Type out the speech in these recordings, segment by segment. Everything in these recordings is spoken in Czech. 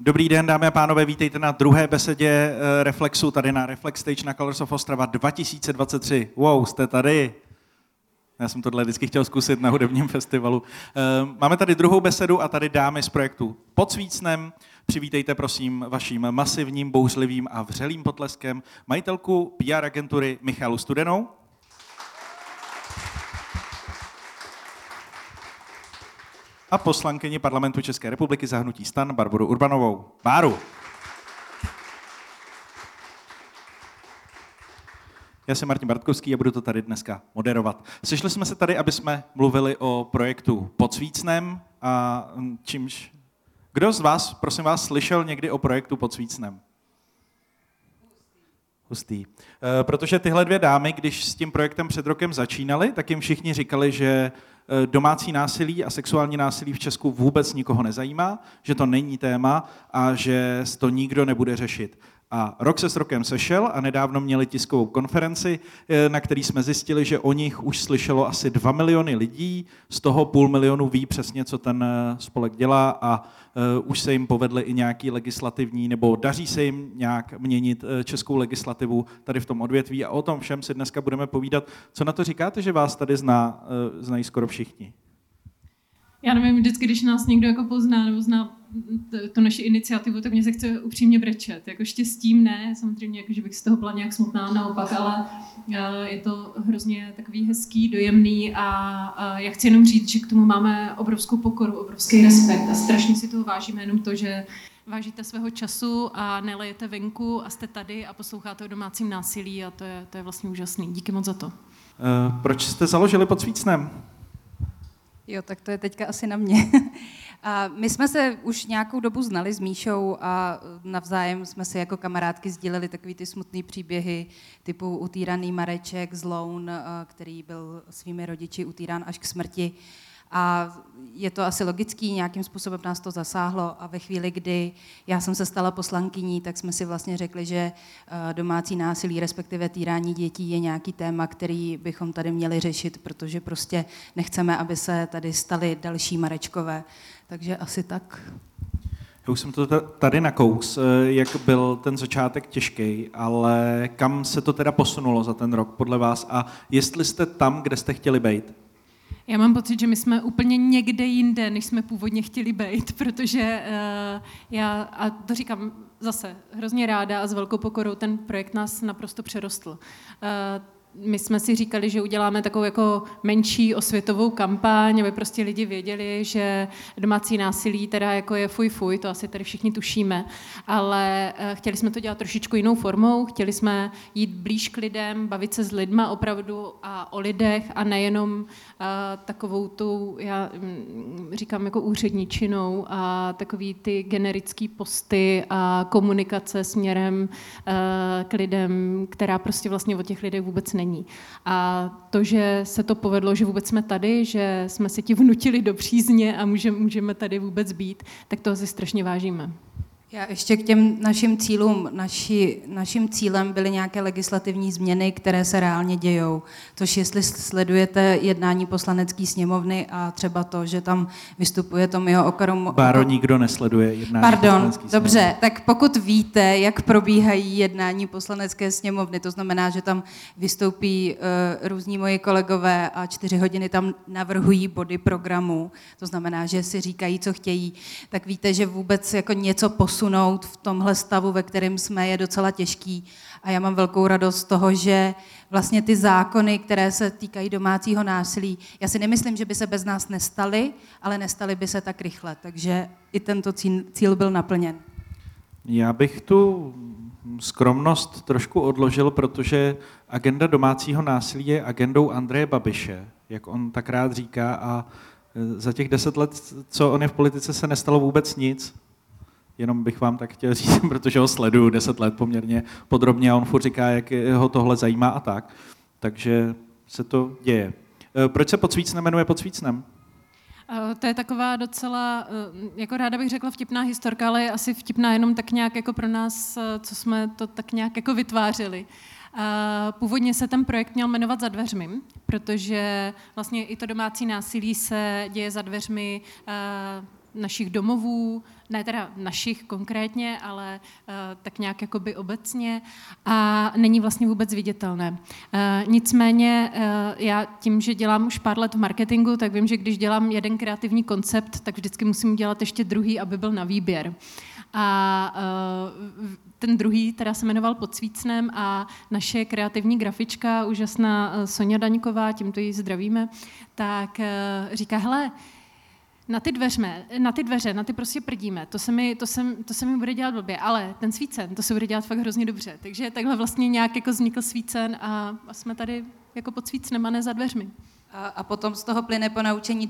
Dobrý den, dámy a pánové, vítejte na druhé besedě eh, Reflexu, tady na Reflex Stage na Colors of Ostrava 2023. Wow, jste tady. Já jsem tohle vždycky chtěl zkusit na hudebním festivalu. Eh, máme tady druhou besedu a tady dámy z projektu Pod Svícnem. Přivítejte prosím vaším masivním, bouřlivým a vřelým potleskem majitelku PR agentury Michalu Studenou. A poslankyni parlamentu České republiky zahnutí stan Barboru Urbanovou. Báru. Já jsem Martin Bartkovský a budu to tady dneska moderovat. Sešli jsme se tady, aby jsme mluvili o projektu Pod Svícnem a čímž... Kdo z vás, prosím vás, slyšel někdy o projektu Pod Svícnem? Hustý. E, protože tyhle dvě dámy, když s tím projektem před rokem začínali, tak jim všichni říkali, že domácí násilí a sexuální násilí v Česku vůbec nikoho nezajímá, že to není téma a že to nikdo nebude řešit. A rok se s rokem sešel a nedávno měli tiskovou konferenci, eh, na který jsme zjistili, že o nich už slyšelo asi 2 miliony lidí, z toho půl milionu ví přesně, co ten eh, spolek dělá a uh, už se jim povedly i nějaký legislativní, nebo daří se jim nějak měnit českou legislativu tady v tom odvětví a o tom všem si dneska budeme povídat. Co na to říkáte, že vás tady zná, znají skoro všichni? Já nevím, vždycky, když nás někdo jako pozná nebo zná tu naši iniciativu, tak mě se chce upřímně brečet. Jako štěstím ne, samozřejmě, jako, že bych z toho byla nějak smutná, naopak, ale je to hrozně takový hezký, dojemný a, a já chci jenom říct, že k tomu máme obrovskou pokoru, obrovský respekt a strašně si toho vážíme jenom to, že vážíte svého času a nelejete venku a jste tady a posloucháte o domácím násilí a to je, to je vlastně úžasný. Díky moc za to. Uh, proč jste založili pod Svícnem? Jo, tak to je teďka asi na mě. A my jsme se už nějakou dobu znali s Míšou a navzájem jsme si jako kamarádky sdíleli takový ty smutné příběhy typu utýraný Mareček z Loun, který byl svými rodiči utýrán až k smrti. A je to asi logický, nějakým způsobem nás to zasáhlo a ve chvíli, kdy já jsem se stala poslankyní, tak jsme si vlastně řekli, že eh, domácí násilí, respektive týrání dětí je nějaký téma, který bychom tady měli řešit, protože prostě nechceme, aby se tady staly další Marečkové. Takže asi tak. Já už jsem to tady nakous, eh, jak byl ten začátek těžký, ale kam se to teda posunulo za ten rok podle vás a jestli jste tam, kde jste chtěli být? Já mám pocit, že my jsme úplně někde jinde, než jsme původně chtěli být, protože uh, já, a to říkám zase hrozně ráda a s velkou pokorou, ten projekt nás naprosto přerostl. Uh, my jsme si říkali, že uděláme takovou jako menší osvětovou kampaň, aby prostě lidi věděli, že domácí násilí teda jako je fuj fuj, to asi tady všichni tušíme, ale eh, chtěli jsme to dělat trošičku jinou formou, chtěli jsme jít blíž k lidem, bavit se s lidma opravdu a o lidech a nejenom uh, takovou tu, já um, říkám jako úředničinou a takový ty generický posty a komunikace směrem uh, k lidem, která prostě vlastně o těch lidech vůbec není. A to, že se to povedlo, že vůbec jsme tady, že jsme si ti vnutili do přízně a můžeme, tady vůbec být, tak to si strašně vážíme. Já ještě k těm našim cílům. Naši, naším cílem byly nějaké legislativní změny, které se reálně dějou. Což jestli sledujete jednání poslanecké sněmovny a třeba to, že tam vystupuje Tomio Okarum... Báro nikdo nesleduje jednání Pardon, dobře, tak pokud víte, jak probíhají jednání poslanecké sněmovny, to znamená, že tam vystoupí uh, různí moji kolegové a čtyři hodiny tam navrhují body programu, to znamená, že si říkají, co chtějí, tak víte, že vůbec jako něco posunou posunout v tomhle stavu, ve kterém jsme, je docela těžký. A já mám velkou radost z toho, že vlastně ty zákony, které se týkají domácího násilí, já si nemyslím, že by se bez nás nestaly, ale nestaly by se tak rychle. Takže i tento cíl byl naplněn. Já bych tu skromnost trošku odložil, protože agenda domácího násilí je agendou Andreje Babiše, jak on tak rád říká, a za těch deset let, co on je v politice, se nestalo vůbec nic jenom bych vám tak chtěl říct, protože ho sleduju deset let poměrně podrobně a on furt říká, jak ho tohle zajímá a tak. Takže se to děje. Eh, proč se Podsvícnem jmenuje Podsvícnem? Eh, to je taková docela, eh, jako ráda bych řekla vtipná historka, ale je asi vtipná jenom tak nějak jako pro nás, co jsme to tak nějak jako vytvářeli. Původně se ten projekt měl jmenovat za dveřmi, protože vlastně i to domácí násilí se děje za dveřmi našich domovů, ne teda našich konkrétně, ale uh, tak nějak jakoby obecně a není vlastně vůbec viditelné. Uh, nicméně uh, já tím, že dělám už pár let v marketingu, tak vím, že když dělám jeden kreativní koncept, tak vždycky musím udělat ještě druhý, aby byl na výběr. A ten druhý teda se jmenoval Podsvícnem a naše kreativní grafička, úžasná Sonja Daňková, tímto ji zdravíme, tak říká, hele, na ty, dveřme, na ty dveře, na ty prostě prdíme, to se, mi, to, se, to se mi bude dělat blbě, ale ten svícen, to se bude dělat fakt hrozně dobře. Takže takhle vlastně nějak jako vznikl svícen a, a jsme tady jako pod svícnem a ne za dveřmi. A, a potom z toho plyne po naučení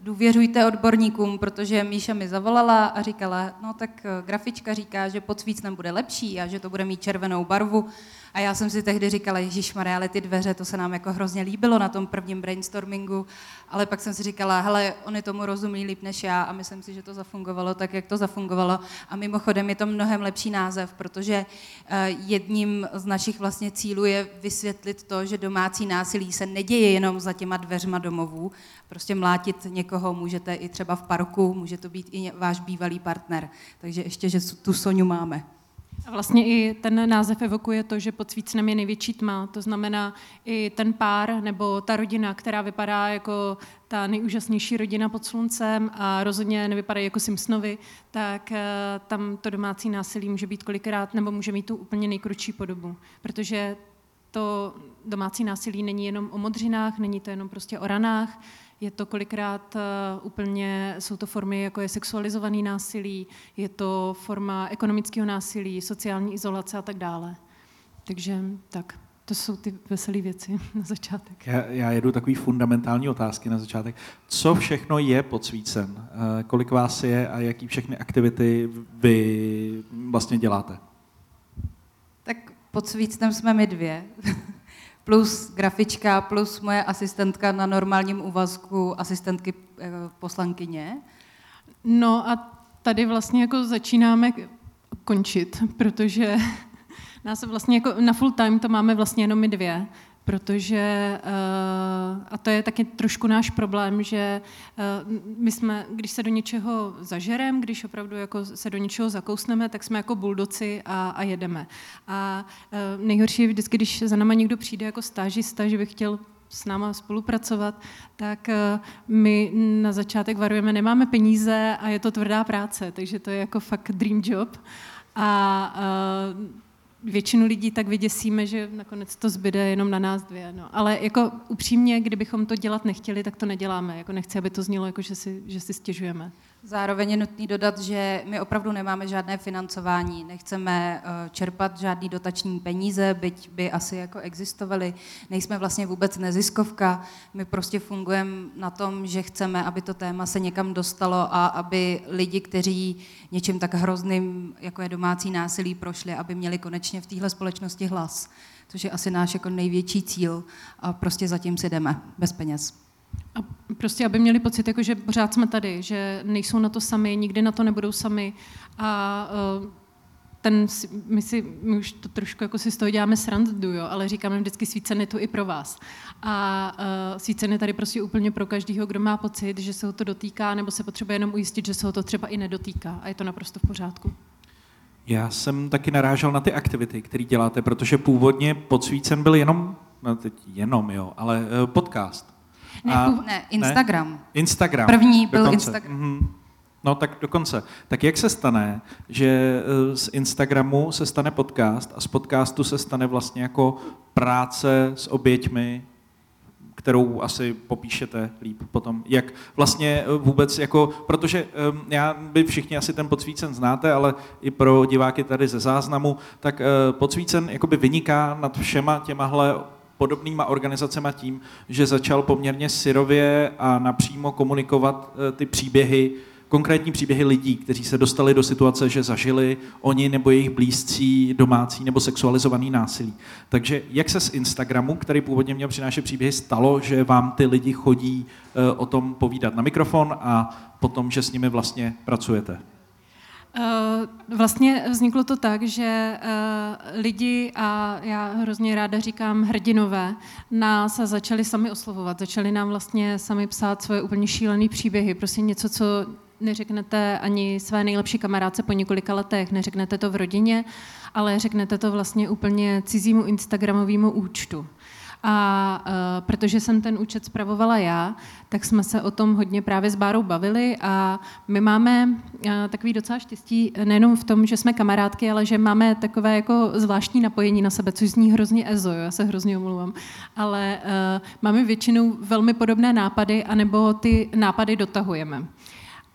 důvěřujte odborníkům, protože Míša mi zavolala a říkala, no tak eh, grafička říká, že pod svícnem bude lepší a že to bude mít červenou barvu a já jsem si tehdy říkala, Ježíš ale ty dveře, to se nám jako hrozně líbilo na tom prvním brainstormingu, ale pak jsem si říkala, hele, oni tomu rozumí líp než já a myslím si, že to zafungovalo tak, jak to zafungovalo. A mimochodem je to mnohem lepší název, protože eh, jedním z našich vlastně cílů je vysvětlit to, že domácí násilí se neděje jenom za těma dveřma domovů. Prostě mlátit někoho můžete i třeba v parku, může to být i váš bývalý partner. Takže ještě, že tu Soňu máme. A vlastně i ten název evokuje to, že pod svícnem je největší tma. To znamená i ten pár nebo ta rodina, která vypadá jako ta nejúžasnější rodina pod sluncem a rozhodně nevypadají jako Simpsonovi, tak eh, tam to domácí násilí může být kolikrát nebo může mít tu úplně nejkručší podobu. Protože to domácí násilí není jenom o modřinách, není to jenom prostě o ranách, je to kolikrát uh, úplně, jsou to formy, jako je sexualizovaný násilí, je to forma ekonomického násilí, sociální izolace a tak dále. Takže tak, to jsou ty veselé věci na začátek. Já, já jedu takový fundamentální otázky na začátek. Co všechno je pod svícem? Uh, kolik vás je a jaký všechny aktivity vy vlastně děláte? Tak pod svícem jsme my dvě. plus grafička, plus moje asistentka na normálním úvazku, asistentky eh, poslankyně. No a tady vlastně jako začínáme končit, protože nás vlastně jako na full time to máme vlastně jenom my dvě protože, eh, a to je taky trošku náš problém, že eh, my jsme, když se do něčeho zažerem, když opravdu jako se do něčeho zakousneme, tak jsme jako buldoci a, a jedeme. A eh, nejhorší je vždycky, když za náma někdo přijde jako stážista, že by chtěl s náma spolupracovat, tak my na začátek varujeme, nemáme peníze a je to tvrdá práce, takže to je jako fakt dream job. A většinu lidí tak vyděsíme, že nakonec to zbyde jenom na nás dvě. No. Ale jako upřímně, kdybychom to dělat nechtěli, tak to neděláme. Jako nechci, aby to znělo, jako že si, že si stěžujeme. Zároveň je nutný dodat, že my opravdu nemáme žádné financování, nechceme eh, čerpat žádný dotační peníze, byť by asi jako existovaly. Nejsme vlastně vůbec neziskovka, my prostě fungujeme na tom, že chceme, aby to téma se někam dostalo a aby lidi, kteří něčím tak hrozným, jako je domácí násilí, prošli, aby měli konečně v téhle společnosti hlas, což je asi náš jako největší cíl a prostě zatím si jdeme bez peněz. A prostě, aby měli pocit, jako, že pořád jsme tady, že nejsou na to sami, nikdy na to nebudou sami. A uh, ten, my, si, my už to trošku jako si z toho děláme srandu, jo, ale říkáme vždycky svícen to i pro vás. A uh, svícen je tady prostě úplně pro každého, kdo má pocit, že se ho to dotýká, nebo se potřebuje jenom ujistit, že se ho to třeba i nedotýká. A je to naprosto v pořádku. Já jsem taky narážel na ty aktivity, které děláte, protože původně pod svícen byl jenom, no teď jenom, jo, ale uh, podcast. Ne, a, ne Instagram. Ne? Instagram. První byl dokonce. Instagram. Mm-hmm. No tak dokonce. Tak jak se stane, že eh, z Instagramu se stane podcast a z podcastu se stane vlastně jako práce s oběťmi, kterou asi popíšete líp potom. Jak vlastně eh, vůbec jako, protože já, by všichni asi ten podsvícen znáte, ale i pro diváky tady ze záznamu, tak uh, podsvícen jakoby vyniká nad všema těmahle podobnýma organizacemi tím, že začal poměrně syrově a napřímo komunikovat eh, ty příběhy, konkrétní příběhy lidí, kteří se dostali do situace, že zažili oni nebo jejich blízcí domácí nebo sexualizovaný násilí. Takže jak se z Instagramu, který původně měl přinášet příběhy, stalo, že vám ty lidi chodí eh, o tom povídat na mikrofon a potom, že s nimi vlastně pracujete? Eh, vlastně vzniklo to tak, že eh, lidi, a já hrozně ráda říkám hrdinové, nás začali sami oslovovat, začali nám vlastně sami psát svoje úplně šílené příběhy, prostě něco, co neřeknete ani své nejlepší kamarádce po několika letech, neřeknete to v rodině, ale řeknete to vlastně úplně cizímu Instagramovému účtu. A uh, protože jsem ten účet zpravovala já, tak jsme se o tom hodně právě s Bárou bavili a my máme uh, takový docela štěstí nejenom v tom, že jsme kamarádky, ale že máme takové jako zvláštní napojení na sebe, což zní hrozně ezo, jo, já se hrozně omlouvám, ale uh, máme většinou velmi podobné nápady, anebo ty nápady dotahujeme.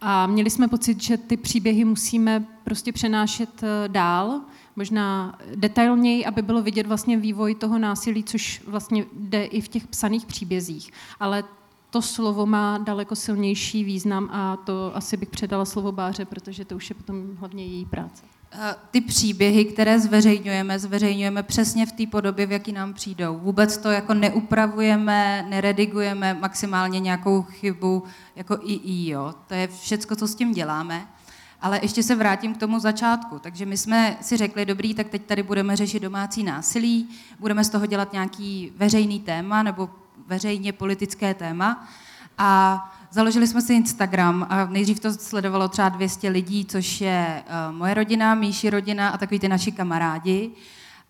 A měli jsme pocit, že ty příběhy musíme prostě přenášet dál, možná detailněji, aby bylo vidět vlastně vývoj toho násilí, což vlastně jde i v těch psaných příbězích. Ale to slovo má daleko silnější význam a to asi bych předala slovo Báře, protože to už je potom hlavně její práce. Ty příběhy, které zveřejňujeme, zveřejňujeme přesně v té podobě, v jaký nám přijdou. Vůbec to jako neupravujeme, neredigujeme maximálně nějakou chybu jako i, i jo. To je všecko, co s tím děláme. Ale ještě se vrátím k tomu začátku. Takže my jsme si řekli, dobrý, tak teď tady budeme řešit domácí násilí, budeme z toho dělat nějaký veřejný téma nebo veřejně politické téma. A založili jsme si Instagram a nejdřív to sledovalo třeba 200 lidí, což je uh, moje rodina, Míši rodina a takový ty naši kamarádi.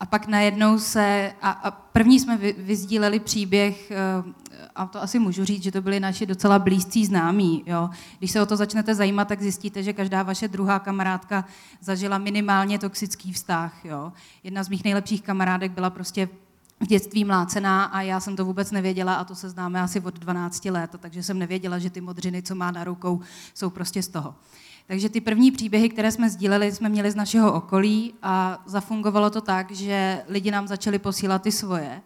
A pak najednou se, a, a první jsme vy, vyzdíleli příběh, uh, a to asi můžu říct, že to byli naši docela blízcí známí. Jo. Když se o to začnete zajímat, tak zjistíte, že každá vaše druhá kamarádka zažila minimálně toxický vztah. Jo. Jedna z mých nejlepších kamarádek byla prostě v dětství mlácená a já jsem to vůbec nevěděla a to se známe asi od 12 let, takže jsem nevěděla, že ty modřiny, co má na rukou, jsou prostě z toho. Takže ty první příběhy, které jsme sdíleli, jsme měli z našeho okolí a zafungovalo to tak, že lidi nám začali posílat ty svoje.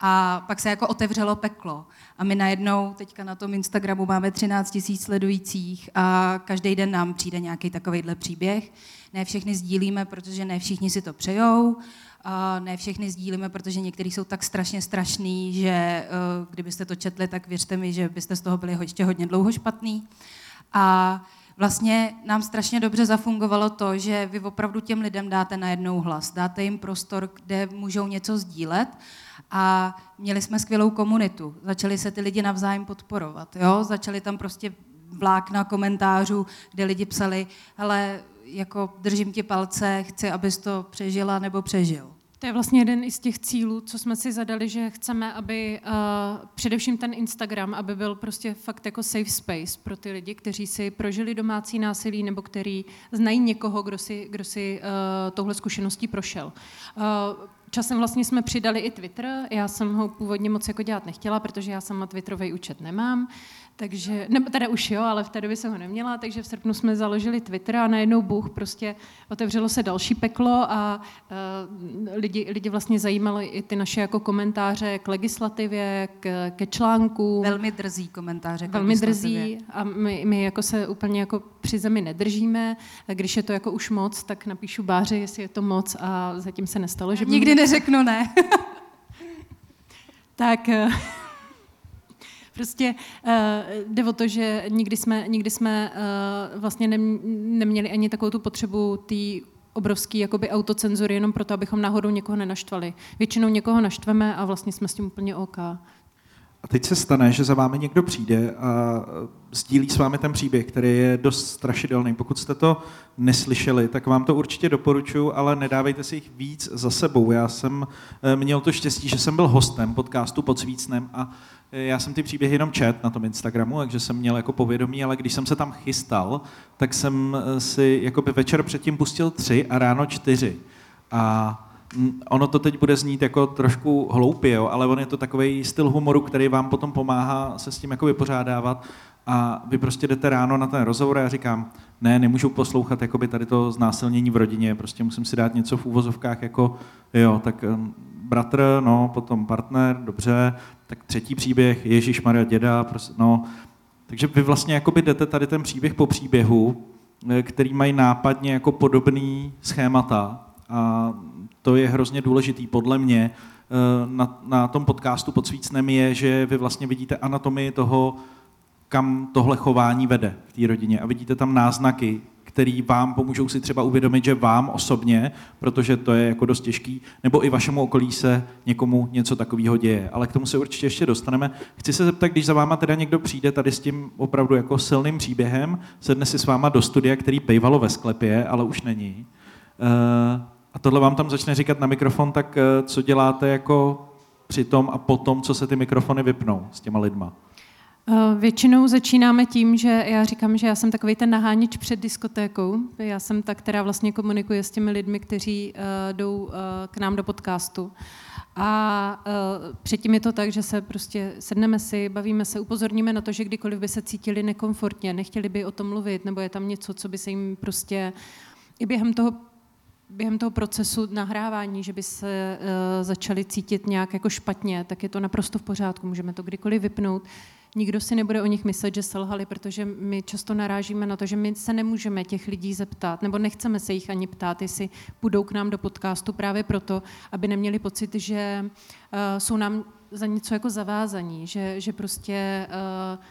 A pak se jako otevřelo peklo. A my najednou teďka na tom Instagramu máme 13 tisíc sledujících a každý den nám přijde nějaký takovýhle příběh. Ne všechny sdílíme, protože ne všichni si to přejou. A ne všechny sdílíme, protože některý jsou tak strašně strašný, že eh, kdybyste to četli, tak věřte mi, že byste z toho byli ještě hodně dlouho špatný. A vlastně nám strašně dobře zafungovalo to, že vy opravdu těm lidem dáte najednou hlas, dáte jim prostor, kde můžou něco sdílet a měli jsme skvělou komunitu. Začali se ty lidi navzájem podporovat. Jo? Začali tam prostě vlákna komentářů, kde lidi psali, ale jako držím ti palce, chci, abys to přežila nebo přežil. To je vlastně jeden z těch cílů, co jsme si zadali, že chceme, aby uh, především ten Instagram, aby byl prostě fakt jako safe space pro ty lidi, kteří si prožili domácí násilí nebo který znají někoho, kdo si, kdo si uh, touhle zkušeností prošel. Uh, časem vlastně jsme přidali i Twitter. Já jsem ho původně moc jako dělat nechtěla, protože já sama Twitterový účet nemám. Takže, nebo teda už jo, ale v té době jsem ho neměla, takže v srpnu jsme založili Twitter a najednou Bůh prostě otevřelo se další peklo a uh, lidi, lidi vlastně zajímali i ty naše jako komentáře k legislativě, k, ke článku. Velmi drzí komentáře. Velmi drzí a my, my jako se úplně jako při zemi nedržíme. Když je to jako už moc, tak napíšu báře, jestli je to moc a zatím se nestalo. Že Nikdy neřeknu ne. tak... Uh, Prostě uh, jde o to, že nikdy jsme, nikdy jsme uh, vlastně nem, neměli ani takovou tu potřebu té obrovský jakoby autocenzury jenom proto, abychom náhodou někoho nenaštvali. Většinou někoho naštveme a vlastně jsme s tím úplně OK. A teď se stane, že za vámi někdo přijde a sdílí s vámi ten příběh, který je dost strašidelný. Pokud jste to neslyšeli, tak vám to určitě doporučuji, ale nedávejte si jich víc za sebou. Já jsem eh, měl to štěstí, že jsem byl hostem podcastu pod Svícnem a eh, já jsem ty příběhy jenom čet na tom Instagramu, takže jsem měl jako povědomí, ale když jsem se tam chystal, tak jsem si jako by večer předtím pustil tři a ráno čtyři. A ono to teď bude znít jako trošku hloupě, jo, ale on je to takový styl humoru, který vám potom pomáhá se s tím jako vypořádávat a vy prostě jdete ráno na ten rozhovor a já říkám, ne, nemůžu poslouchat jakoby tady to znásilnění v rodině, prostě musím si dát něco v úvozovkách jako, jo, tak bratr, no, potom partner, dobře, tak třetí příběh, Ježíš Maria děda, prostě, no. Takže vy vlastně jakoby jdete tady ten příběh po příběhu, eh, který mají nápadně jako podobný schémata a to je hrozně důležitý podle mě eh, na, na tom podcastu pod Svícnem je, že vy vlastně vidíte anatomii toho, kam tohle chování vede v té rodině a vidíte tam náznaky, který vám pomůžou si třeba uvědomit, že vám osobně, protože to je jako dost těžký, nebo i vašemu okolí se někomu něco takového děje. Ale k tomu se určitě ještě dostaneme. Chci se zeptat, když za váma teda někdo přijde tady s tím opravdu jako silným příběhem, sedne si s váma do studia, který pejvalo ve sklepě, ale už není. Uh, a tohle vám tam začne říkat na mikrofon, tak uh, co děláte jako při tom a potom, co se ty mikrofony vypnou s těma lidma? Eh, většinou začínáme tím, že já říkám, že já jsem takový ten naháněč před diskotékou. Já jsem ta, která vlastně komunikuje s těmi lidmi, kteří uh, jdou k nám do podcastu. A předtím je to tak, že se prostě sedneme si, bavíme se, upozorníme na to, že kdykoliv by se cítili nekomfortně, nechtěli by o tom mluvit, nebo je tam něco, co by se jim prostě i během toho během toho procesu nahrávání, že by se uh, začali cítit nějak jako špatně, tak je to naprosto v pořádku, můžeme to kdykoliv vypnout. Nikdo si nebude o nich myslet, že selhali, protože my často narážíme na to, že my se nemůžeme těch lidí zeptat, nebo nechceme se jich ani ptát, jestli půjdou k nám do podcastu právě proto, aby neměli pocit, že uh, jsou nám za něco jako zavázaní, že, že prostě uh,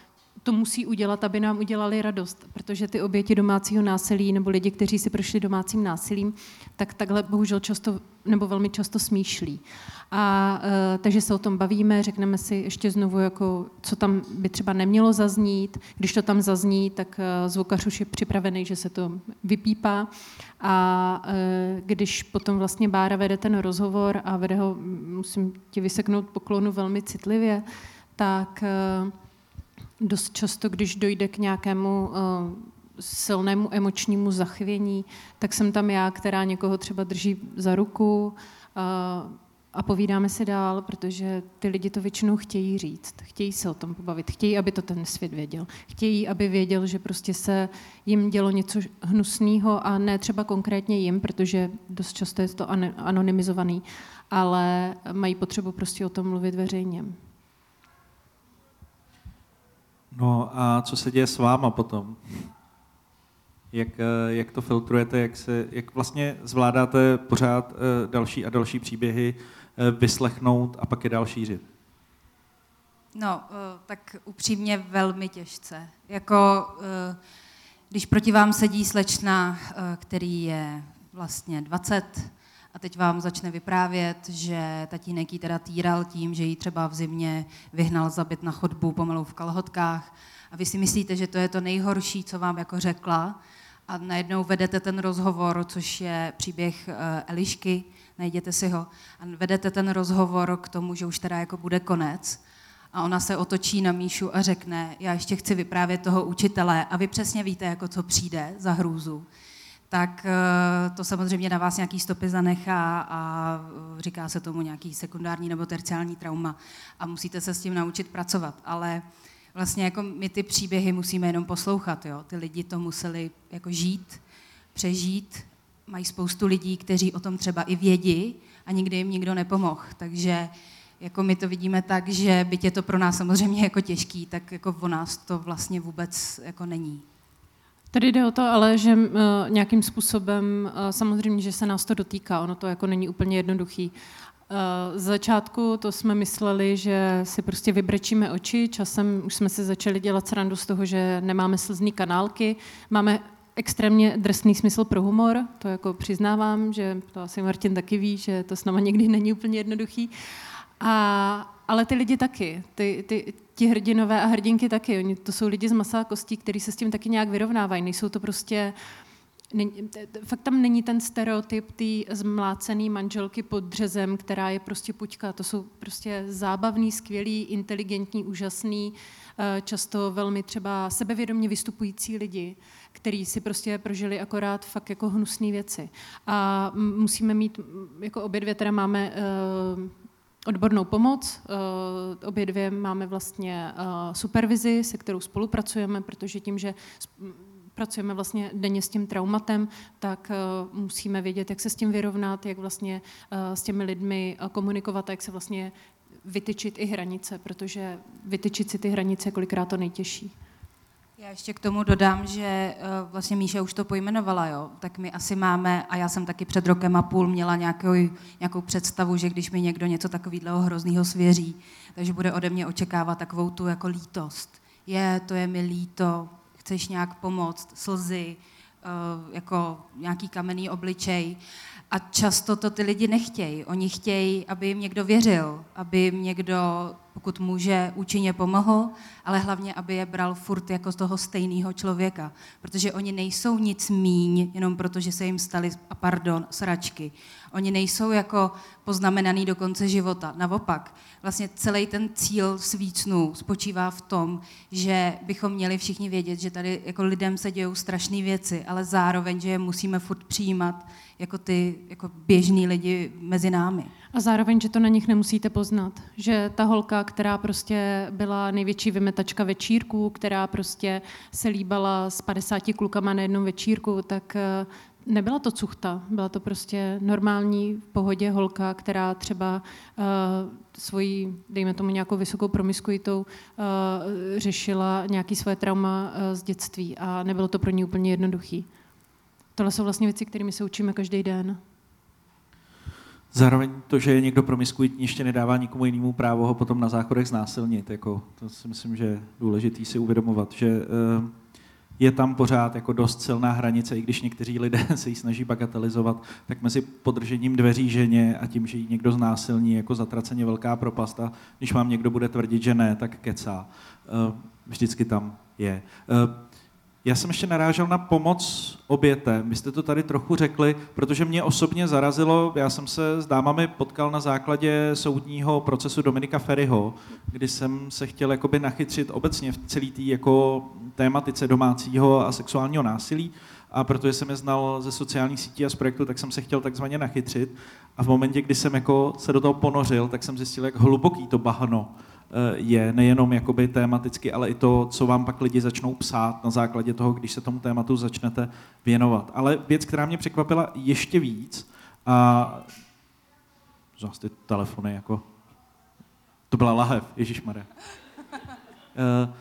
to musí udělat, aby nám udělali radost, protože ty oběti domácího násilí nebo lidi, kteří si prošli domácím násilím, tak takhle bohužel často nebo velmi často smýšlí. A uh, takže se o tom bavíme, řekneme si ještě znovu, jako, co tam by třeba nemělo zaznít. Když to tam zazní, tak uh, zvukař už je připravený, že se to vypípá. A uh, když potom vlastně Bára vede ten rozhovor a vede ho, musím ti vyseknout poklonu velmi citlivě, tak uh, dost často, když dojde k nějakému uh, silnému emočnímu zachvění, tak jsem tam já, která někoho třeba drží za ruku uh, a povídáme si dál, protože ty lidi to většinou chtějí říct, chtějí se o tom pobavit, chtějí, aby to ten svět věděl. Chtějí, aby věděl, že prostě se jim dělo něco hnusného a ne třeba konkrétně jim, protože dost často je to anonymizovaný, ale mají potřebu prostě o tom mluvit veřejně. No a co se děje s váma potom? Jak, eh, jak to filtrujete, jak, se, jak vlastně zvládáte pořád eh, další a další příběhy eh, vyslechnout a pak je dál šířit? No, tak upřímně velmi těžce. Jako, když proti vám sedí slečna, který je vlastně 20, a teď vám začne vyprávět, že tatínek jí teda týral tím, že jí třeba v zimě vyhnal zabit na chodbu pomalu v kalhotkách. A vy si myslíte, že to je to nejhorší, co vám jako řekla? A najednou vedete ten rozhovor, což je příběh eh, Elišky, najděte si ho, a vedete ten rozhovor k tomu, že už teda jako bude konec. A ona se otočí na Míšu a řekne, já ještě chci vyprávět toho učitele. A vy přesně víte, jako co přijde za hrůzu tak eh, to samozřejmě na vás nějaký stopy zanechá a eh, říká se tomu nějaký sekundární nebo terciální trauma a musíte se s tím naučit pracovat. Ale vlastně jako my ty příběhy musíme jenom poslouchat. Jo? Ty lidi to museli jako žít, přežít. Mají spoustu lidí, kteří o tom třeba i vědí a nikdy jim nikdo nepomohl. Takže jako my to vidíme tak, že byť je to pro nás samozřejmě jako těžký, tak jako o nás to vlastně vůbec jako není. Tady jde o to ale, že uh, nějakým způsobem, uh, samozřejmě, že se nás to dotýká, ono to jako není úplně jednoduchý. Uh, z začátku to jsme mysleli, že si prostě vybrečíme oči, časem už jsme si začali dělat srandu z toho, že nemáme slzný kanálky, máme extrémně drsný smysl pro humor, to jako přiznávám, že to asi Martin taky ví, že to s náma někdy není úplně jednoduchý. A, ale ty lidi taky, ty, ty, ti hrdinové a hrdinky taky, oni, to jsou lidi z masa a kostí, kteří se s tím taky nějak vyrovnávají, nejsou to prostě Není, fakt tam není ten stereotyp té zmlácené manželky pod dřezem, která je prostě puťka. To jsou prostě zábavný, skvělý, inteligentní, úžasný, eh, často velmi třeba sebevědomě vystupující lidi, kteří si prostě prožili akorát fakt jako hnusné věci. A musíme mít, jako obě dvě teda máme uh, odbornou pomoc. Eh, obě dvě máme vlastně eh, supervizi, se kterou spolupracujeme, protože tím, že pracujeme vlastně denně s tím traumatem, tak eh, musíme vědět, jak se s tím vyrovnat, jak vlastně s těmi lidmi komunikovat a jak se vlastně vytyčit i hranice, protože vytyčit si ty hranice je kolikrát to nejtěžší. Já ještě k tomu dodám, že eh, vlastně Míša už to pojmenovala, jo? tak my asi máme, a já jsem taky před rokem a půl měla nějakou, nějakou představu, že když mi někdo něco takového hrozného svěří, takže bude ode mě očekávat takovou tu jako lítost. Je, to je mi líto, chceš nějak pomoct, slzy, jako nějaký kamenný obličej. A často to ty lidi nechtějí. Oni chtějí, aby jim někdo věřil, aby jim někdo, pokud může, účinně pomohl, ale hlavně, aby je bral furt jako z toho stejného člověka. Protože oni nejsou nic míň, jenom proto, že se jim staly, a pardon, sračky. Oni nejsou jako poznamenaný do konce života. Naopak, vlastně celý ten cíl svícnů spočívá v tom, že bychom měli všichni vědět, že tady jako lidem se dějou strašné věci, ale zároveň, že je musíme furt přijímat jako ty jako běžní lidi mezi námi. A zároveň, že to na nich nemusíte poznat. Že ta holka, která prostě byla největší vymetačka večírku, která prostě se líbala s 50 klukama na jednom večírku, tak eh, nebyla to cuchta, byla to prostě normální v pohodě holka, která třeba uh, svoji, dejme tomu nějakou vysokou promiskuitou, uh, řešila nějaký svoje trauma uh, z dětství a nebylo to pro ní úplně jednoduchý. Tohle jsou vlastně věci, kterými se učíme každý den. Zároveň to, že je někdo promiskuitní, ještě nedává nikomu jinému právo ho potom na záchodech znásilnit. Jako, to si myslím, že je důležité si uvědomovat, že uh, je tam pořád jako dost silná hranice, i když někteří lidé se ji snaží bagatelizovat, tak mezi podržením dveří ženě a tím, že ji někdo znásilní, jako zatraceně velká propast a když vám někdo bude tvrdit, že ne, tak kecá. Eh, vždycky tam je. Já jsem ještě narážel na pomoc obětem. Vy jste to tady trochu řekli, protože mě osobně zarazilo, já jsem se s dámami potkal na základě soudního procesu Dominika Ferryho, kdy jsem se chtěl jakoby nachytřit obecně v celý té jako tématice domácího a sexuálního násilí a protože jsem je znal ze sociálních sítí a z projektu, tak jsem se chtěl takzvaně nachytřit a v momentě, kdy jsem jako se do toho ponořil, tak jsem zjistil, jak hluboký to bahno je nejenom jakoby tématicky, ale i to, co vám pak lidi začnou psát na základě toho, když se tomu tématu začnete věnovat. Ale věc, která mě překvapila ještě víc, a zase ty telefony jako, to byla lahev, Ježíš Maria. Eh,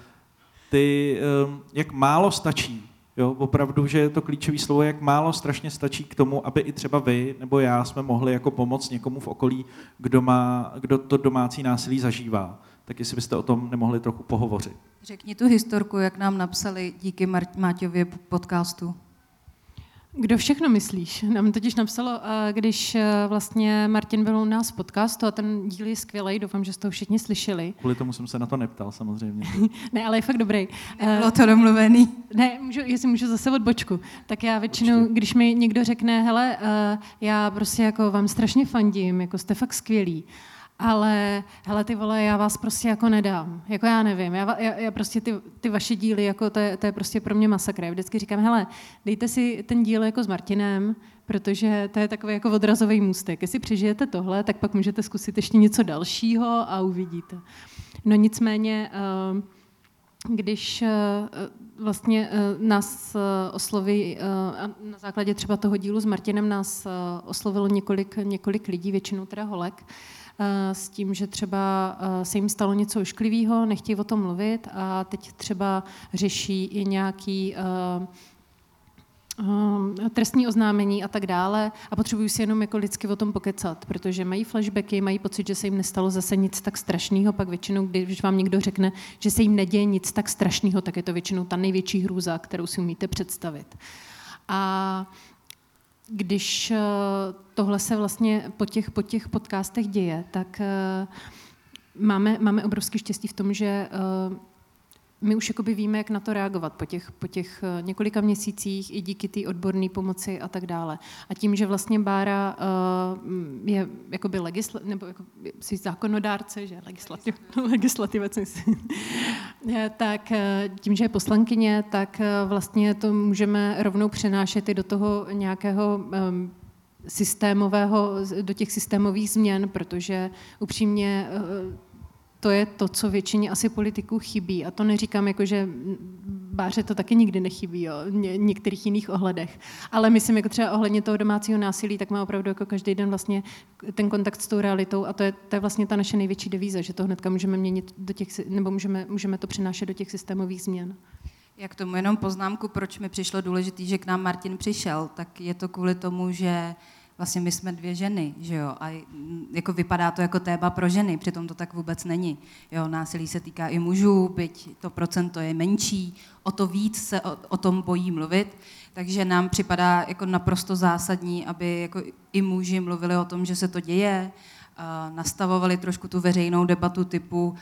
ty, eh, jak málo stačí, jo, opravdu, že je to klíčové slovo, jak málo strašně stačí k tomu, aby i třeba vy nebo já jsme mohli jako pomoct někomu v okolí, kdo, má, kdo to domácí násilí zažívá tak jestli byste o tom nemohli trochu pohovořit. Řekni tu historku, jak nám napsali díky Máťově podcastu. Kdo všechno myslíš? Nám totiž napsalo, eh, když eh, vlastně Martin byl u nás v podcastu a ten díl je skvělý, doufám, že jste to všichni slyšeli. Kvůli tomu jsem se na to neptal, samozřejmě. ne, ale je fakt dobrý. Bylo to domluvený. Ne, můžu, jestli můžu zase od bočku. Tak já většinou, Určitě. když mi někdo řekne, hele, eh, já prostě jako vám strašně fandím, jako jste fakt skvělí, ale hele ty vole, já vás prostě jako nedám. Jako já nevím, já, já, já prostě ty, ty vaše díly, jako to je, to je prostě pro mě masakr. Já vždycky říkám, hele, dejte si ten díl jako s Martinem, protože to je takový jako odrazový můstek. Jestli přežijete tohle, tak pak můžete zkusit ještě něco dalšího a uvidíte. No nicméně, uh, když uh, vlastně uh, nás osloví, na základě třeba toho dílu s Martinem nás oslovilo několik, několik lidí, většinou teda holek, Eh, s tím, že třeba eh, se jim stalo něco ošklivého, nechtějí o tom mluvit a teď třeba řeší i nějaký eh, trestní oznámení a tak dále a potřebují si jenom jako lidsky o tom pokecat, protože mají flashbacky, mají pocit, že se jim nestalo zase nic tak strašného, pak většinou, když vám někdo řekne, že se jim neděje nic tak strašného, tak je to většinou ta největší hrůza, kterou si umíte představit. A když eh, tohle se vlastně po těch, po těch podcastech děje, tak eh, máme, máme obrovský štěstí v tom, že eh, my už jakoby víme, jak na to reagovat po těch, po těch eh, několika měsících i díky té odborné pomoci a tak dále. A tím, že vlastně Bára uh, je jakoby legisla, nebo jako jsi zákonodárce, že legislativ, legislativec, tak eh, tím, že je poslankyně, tak vlastně to můžeme rovnou přenášet i do toho nějakého um, systémového, do těch systémových změn, protože upřímně to je to, co většině asi politiků chybí. A to neříkám jako, že Báře to taky nikdy nechybí, jo, v některých jiných ohledech. Ale myslím, jako třeba ohledně toho domácího násilí, tak má opravdu jako každý den vlastně ten kontakt s tou realitou a to je, to je vlastně ta naše největší devíze, že to hnedka můžeme měnit do těch, nebo můžeme, můžeme to přinášet do těch systémových změn. Jak tomu jenom poznámku, proč mi přišlo důležité, že k nám Martin přišel, tak je to kvůli tomu, že vlastně my jsme dvě ženy, že jo, a jako vypadá to jako téma pro ženy, přitom to tak vůbec není. Jo, násilí se týká i mužů, byť to procento je menší, o to víc se o, o tom bojí mluvit, takže nám připadá jako naprosto zásadní, aby jako i muži mluvili o tom, že se to děje, nastavovali trošku tu veřejnou debatu typu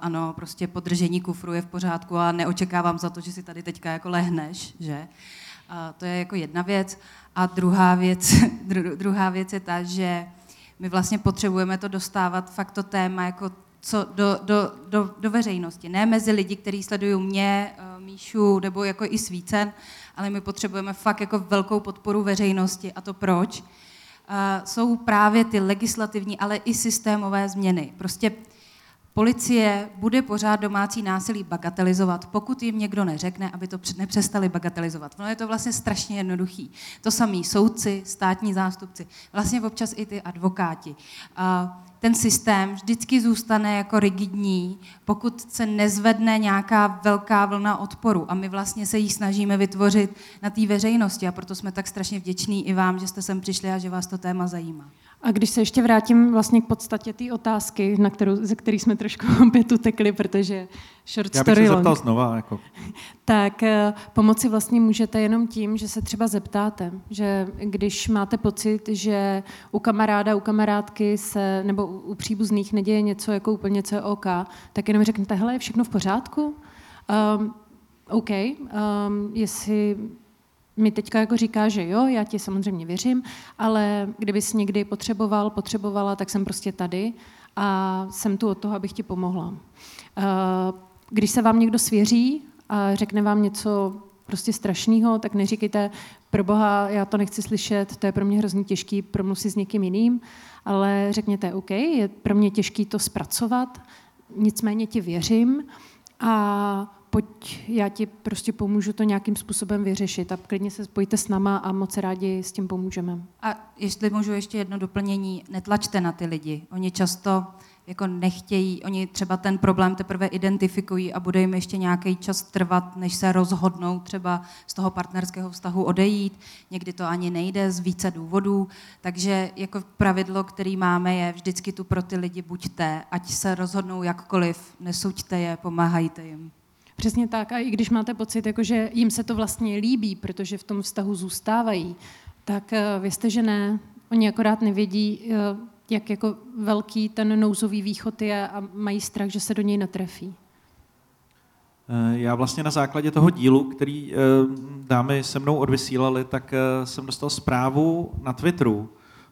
ano, prostě podržení kufru je v pořádku a neočekávám za to, že si tady teďka jako lehneš, že? A to je jako jedna věc. A druhá věc, druhá věc je ta, že my vlastně potřebujeme to dostávat fakt to téma jako co do, do, do, do veřejnosti. Ne mezi lidi, kteří sledují mě, eh, Míšu nebo jako i Svícen, ale my potřebujeme fakt jako velkou podporu veřejnosti. A to proč? Uh, jsou právě ty legislativní, ale i systémové změny. Prostě Policie bude pořád domácí násilí bagatelizovat, pokud jim někdo neřekne, aby to nepřestali bagatelizovat. No je to vlastně strašně jednoduchý. To samý soudci, státní zástupci, vlastně občas i ty advokáti. Ten systém vždycky zůstane jako rigidní, pokud se nezvedne nějaká velká vlna odporu. A my vlastně se jí snažíme vytvořit na té veřejnosti a proto jsme tak strašně vděční i vám, že jste sem přišli a že vás to téma zajímá. A když se ještě vrátím vlastně k podstatě té otázky, na kterou, ze které jsme trošku opět utekli, protože short Já bych se zeptal znova. Jako. Tak eh, pomoci vlastně můžete jenom tím, že se třeba zeptáte, že když máte pocit, že u kamaráda, u kamarádky se, nebo u příbuzných neděje něco jako úplně co je OK, tak jenom řeknete, hele, je všechno v pořádku? Um, OK, um, jestli mi teďka jako říká, že jo, já ti samozřejmě věřím, ale kdybys někdy potřeboval, potřebovala, tak jsem prostě tady a jsem tu od toho, abych ti pomohla. Eh, když se vám někdo svěří a řekne vám něco prostě strašného, tak neříkejte, pro boha, já to nechci slyšet, to je pro mě hrozně těžký, promluv si s někým jiným, ale řekněte, OK, je pro mě těžký to zpracovat, nicméně ti věřím a pojď, já ti prostě pomůžu to nějakým způsobem vyřešit a klidně se spojte s náma a moc rádi s tím pomůžeme. A jestli můžu ještě jedno doplnění, netlačte na ty lidi. Oni často jako nechtějí, oni třeba ten problém teprve identifikují a bude jim ještě nějaký čas trvat, než se rozhodnou třeba z toho partnerského vztahu odejít. Někdy to ani nejde z více důvodů, takže jako pravidlo, který máme, je vždycky tu pro ty lidi buďte, ať se rozhodnou jakkoliv, nesuďte je, pomáhajte jim. Přesně tak. A i když máte pocit, jako, že jim se to vlastně líbí, protože v tom vztahu zůstávají, tak eh, vězte, že ne. Oni akorát nevědí, eh, jak jako velký ten nouzový východ je a mají strach, že se do něj natrefí. Eh, já vlastně na základě toho dílu, který dámy se mnou odvysílali, tak jsem dostal zprávu na Twitteru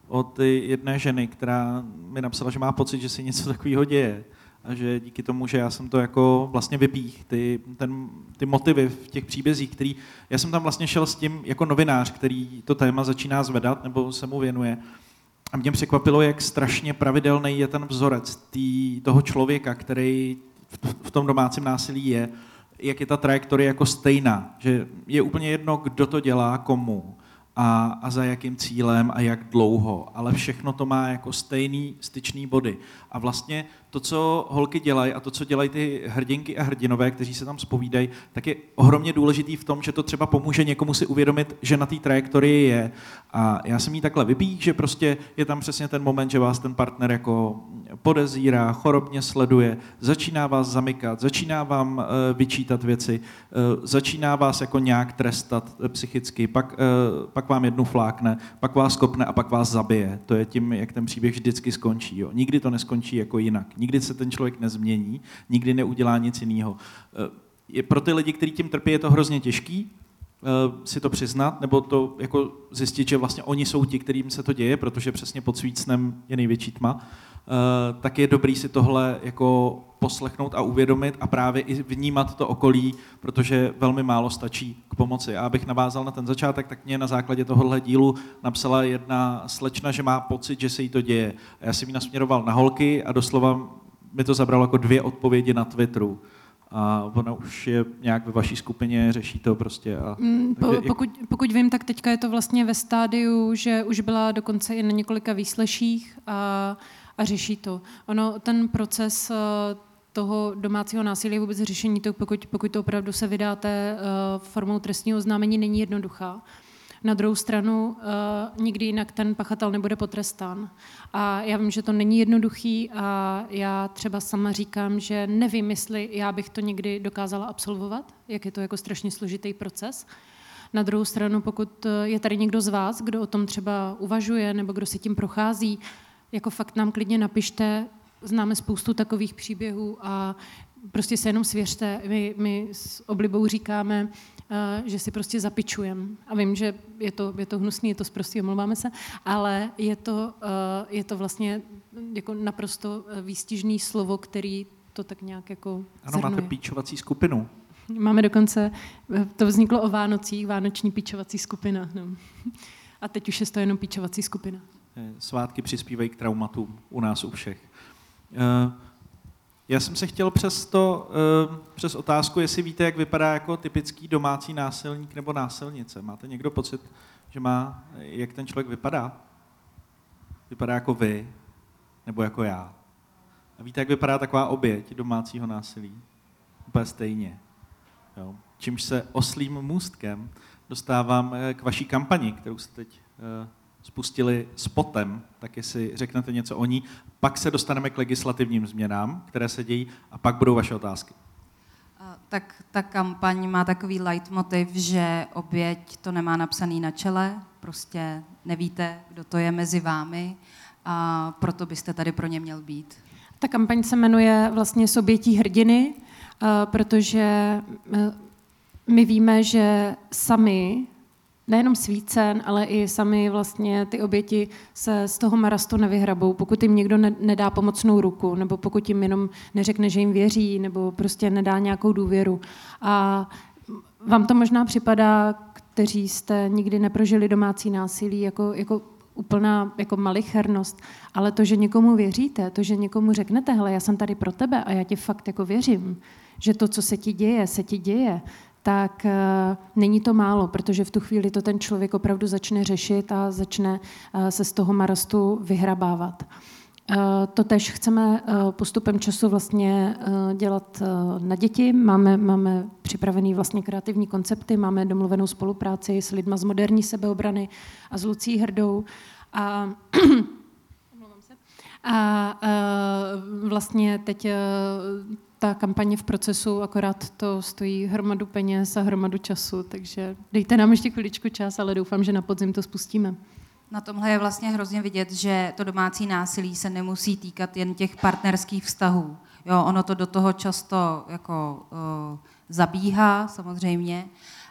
od jedné ženy, která mi napsala, že má pocit, že se něco takového děje a že díky tomu, že já jsem to jako vlastně vypích, ty, ten, ty motivy v těch příbězích, který, já jsem tam vlastně šel s tím jako novinář, který to téma začíná zvedat nebo se mu věnuje. A mě překvapilo, jak strašně pravidelný je ten vzorec tý, toho člověka, který v, v tom domácím násilí je, jak je ta trajektorie jako stejná, že je úplně jedno, kdo to dělá, komu a, a za jakým cílem a jak dlouho, ale všechno to má jako stejný styčný body. A vlastně to, co holky dělají a to, co dělají ty hrdinky a hrdinové, kteří se tam spovídají, tak je ohromně důležitý v tom, že to třeba pomůže někomu si uvědomit, že na té trajektorii je. A já jsem jí takhle vypích, že prostě je tam přesně ten moment, že vás ten partner jako podezírá, chorobně sleduje, začíná vás zamykat, začíná vám eh, vyčítat věci, eh, začíná vás jako nějak trestat eh, psychicky, pak, pak vám jednu flákne, pak vás kopne a pak vás zabije. To je tím, jak ten příběh vždycky skončí. Jo. Nikdy to neskončí jako jinak. Nikdy se ten člověk nezmění, nikdy neudělá nic jiného. Je pro ty lidi, kteří tím trpí, je to hrozně těžký, si to přiznat, nebo to jako zjistit, že vlastně oni jsou ti, kterým se to děje, protože přesně pod svícnem je největší tma. Eh, tak je dobrý si tohle jako poslechnout a uvědomit a právě i vnímat to okolí, protože velmi málo stačí k pomoci. A abych navázal na ten začátek, tak mě na základě tohohle dílu napsala jedna slečna, že má pocit, že se jí to děje. A já jsem ji nasměroval na holky a doslova mi to zabralo jako dvě odpovědi na Twitteru a ona už je nějak ve vaší skupině, řeší to prostě. A, mm, po, pokud, pokud vím, tak teďka je to vlastně ve stádiu, že už byla dokonce i na několika výsleších a a řeší to. Ono, ten proces eh, toho domácího násilí, vůbec řešení to, pokud, pokud to opravdu se vydáte uh, formou trestního oznámení, není jednoduchá. Na druhou stranu uh, nikdy jinak ten pachatel nebude potrestán. A já vím, že to není jednoduchý a já třeba sama říkám, že nevím, jestli já bych to někdy dokázala absolvovat, jak je to jako strašně složitý proces. Na druhou stranu, pokud je tady někdo z vás, kdo o tom třeba uvažuje nebo kdo se tím prochází, jako fakt nám klidně napište, známe spoustu takových příběhů a prostě se jenom svěřte. My, my s oblibou říkáme, uh, že si prostě zapičujeme. A vím, že je to, je to hnusný, je to zprostý, omlouváme se, ale je to, uh, je to vlastně jako naprosto výstižný slovo, který to tak nějak jako Ano, zrnuje. máte píčovací skupinu. Máme dokonce, to vzniklo o Vánocích, Vánoční píčovací skupina. No. A teď už je to jenom píčovací skupina. Svátky přispívají k traumatům u nás u všech. Uh, já jsem se chtěl přes, to, uh, přes otázku, jestli víte, jak vypadá jako typický domácí násilník nebo násilnice. Máte někdo pocit, že má, jak ten člověk vypadá? Vypadá jako vy, nebo jako já. A víte, jak vypadá taková oběť domácího násilí? Úplně stejně. Jo. Čímž se oslým můstkem dostávám eh, k vaší kampani, kterou jste teď spustili spotem, tak jestli řeknete něco o ní, pak se dostaneme k legislativním změnám, které se dějí, a pak budou vaše otázky. Tak ta kampaň má takový leitmotiv, že oběť to nemá napsaný na čele, prostě nevíte, kdo to je mezi vámi a proto byste tady pro ně měl být. Ta kampaň se jmenuje vlastně Sobětí hrdiny, protože my víme, že sami nejenom svícen, ale i sami vlastně ty oběti se z toho marastu nevyhrabou, pokud jim někdo nedá pomocnou ruku, nebo pokud jim jenom neřekne, že jim věří, nebo prostě nedá nějakou důvěru. A vám to možná připadá, kteří jste nikdy neprožili domácí násilí, jako, jako úplná jako malichernost, ale to, že někomu věříte, to, že někomu řeknete, hele, já jsem tady pro tebe a já ti fakt jako věřím, že to, co se ti děje, se ti děje, tak uh, není to málo, protože v tu chvíli to ten člověk opravdu začne řešit a začne uh, se z toho marastu vyhrabávat. Uh, to tež chceme postupem času vlastně dělat na děti. Máme, máme připravený vlastně kreativní koncepty, máme domluvenou spolupráci s lidma z moderní sebeobrany a s Lucí Hrdou. A a vlastně teď ta kampaně v procesu, akorát to stojí hromadu peněz a hromadu času, takže dejte nám ještě chviličku čas, ale doufám, že na podzim to spustíme. Na tomhle je vlastně hrozně vidět, že to domácí násilí se nemusí týkat jen těch partnerských vztahů. Jo, ono to do toho často jako uh, zabíhá samozřejmě,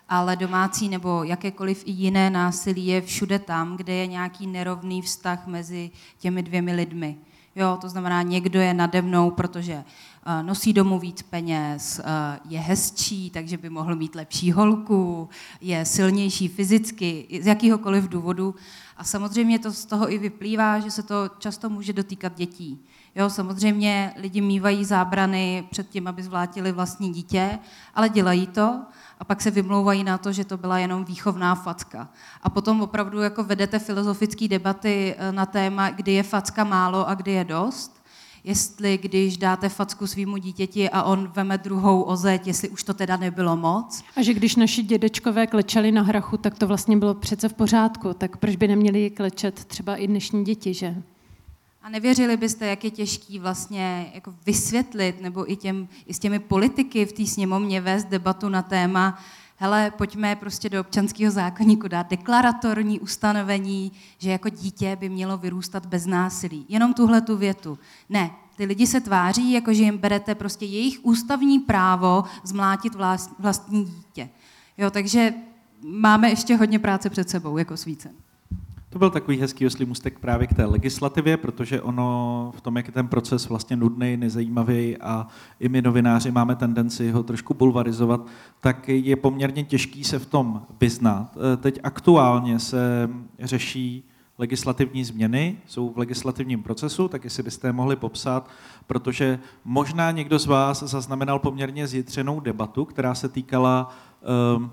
ale domácí nebo jakékoliv i jiné násilí je všude tam, kde je nějaký nerovný vztah mezi těmi dvěmi lidmi. Jo, to znamená, někdo je nade mnou, protože uh, nosí domů víc peněz, uh, je hezčí, takže by mohl mít lepší holku, je silnější fyzicky, z jakýhokoliv důvodu. A samozřejmě to z toho i vyplývá, že se to často může dotýkat dětí. Jo, samozřejmě lidi mývají zábrany před tím, aby zvlátili vlastní dítě, ale dělají to a pak se vymlouvají na to, že to byla jenom výchovná facka. A potom opravdu jako vedete filozofické debaty eh, na téma, kdy je facka málo a kdy je dost. Jestli když dáte facku svýmu dítěti a on veme druhou ozeď, jestli už to teda nebylo moc. A že když naši dědečkové klečeli na hrachu, tak to vlastně bylo přece v pořádku. Tak proč by neměli klečet třeba i dnešní děti, že? A nevěřili byste, jak je těžký vlastně jako vysvětlit nebo i, těm, i s těmi politiky v té sněmovně vést debatu na téma, hele, pojďme prostě do občanského zákonníku dát deklaratorní ustanovení, že jako dítě by mělo vyrůstat bez násilí. Jenom tuhle tu větu. Ne, ty lidi se tváří, jako že jim berete prostě jejich ústavní právo zmlátit vlastní dítě. Jo, takže máme ještě hodně práce před sebou jako svícen. To byl takový hezký oslý mustek právě k té legislativě, protože ono v tom, jak je ten proces vlastně nudný, nezajímavý a i my novináři máme tendenci ho trošku bulvarizovat, tak je poměrně těžký se v tom vyznat. E, teď aktuálně se řeší legislativní změny, jsou v legislativním procesu, tak jestli byste je mohli popsat, protože možná někdo z vás zaznamenal poměrně zjitřenou debatu, která se týkala um,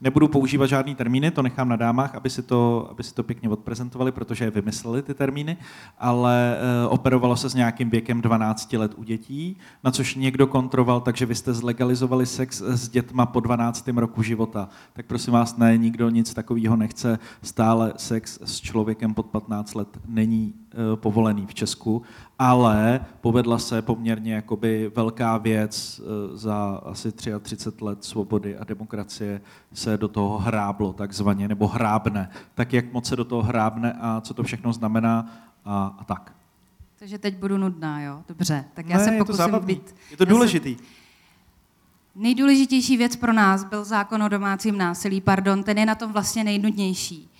Nebudu používat žádný termíny, to nechám na dámách, aby si to, aby si to pěkně odprezentovali, protože je vymysleli ty termíny, ale uh, operovalo se s nějakým věkem 12 let u dětí, na což někdo kontroval, takže vy jste zlegalizovali sex s dětma po 12. roku života. Tak prosím vás, ne, nikdo nic takového nechce. Stále sex s člověkem pod 15 let není povolený v Česku, ale povedla se poměrně jakoby velká věc uh, za asi 33 let svobody a demokracie se do toho hráblo takzvaně, nebo hrábne. Tak jak moc se do toho hrábne a co to všechno znamená a, a tak. Takže teď budu nudná, jo? Dobře, tak já ne, se je to pokusím zábavný. být... Je to já se- důležitý. Nejdůležitější věc pro nás byl zákon o domácím násilí, pardon, ten je na tom vlastně nejnudnější.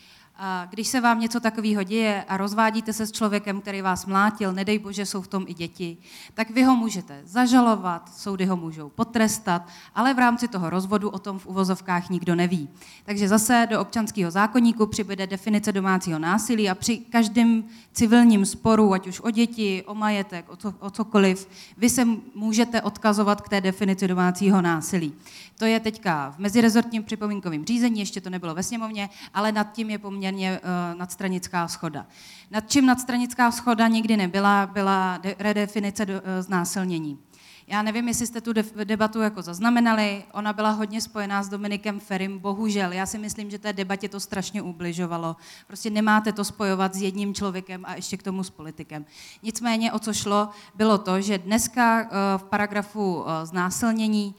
A když se vám něco takového děje a rozvádíte se s člověkem, který vás mlátil, nedej bože, jsou v tom i děti, tak vy ho můžete zažalovat, soudy ho můžou potrestat, ale v rámci toho rozvodu o tom v uvozovkách nikdo neví. Takže zase do občanského zákonníku přibude definice domácího násilí a při každém civilním sporu, ať už o děti, o majetek, o, co, o cokoliv, vy se můžete odkazovat k té definici domácího násilí. To je teďka v mezirezortním připomínkovém řízení, ještě to nebylo ve sněmovně, ale nad tím je poměrně uh, nadstranická schoda. Nad čím nadstranická schoda nikdy nebyla, byla de- redefinice do, uh, znásilnění. Já nevím, jestli jste tu debatu jako zaznamenali, ona byla hodně spojená s Dominikem Ferim, bohužel. Já si myslím, že té debatě to strašně ubližovalo. Prostě nemáte to spojovat s jedním člověkem a ještě k tomu s politikem. Nicméně, o co šlo, bylo to, že dneska eh, v paragrafu znásilnění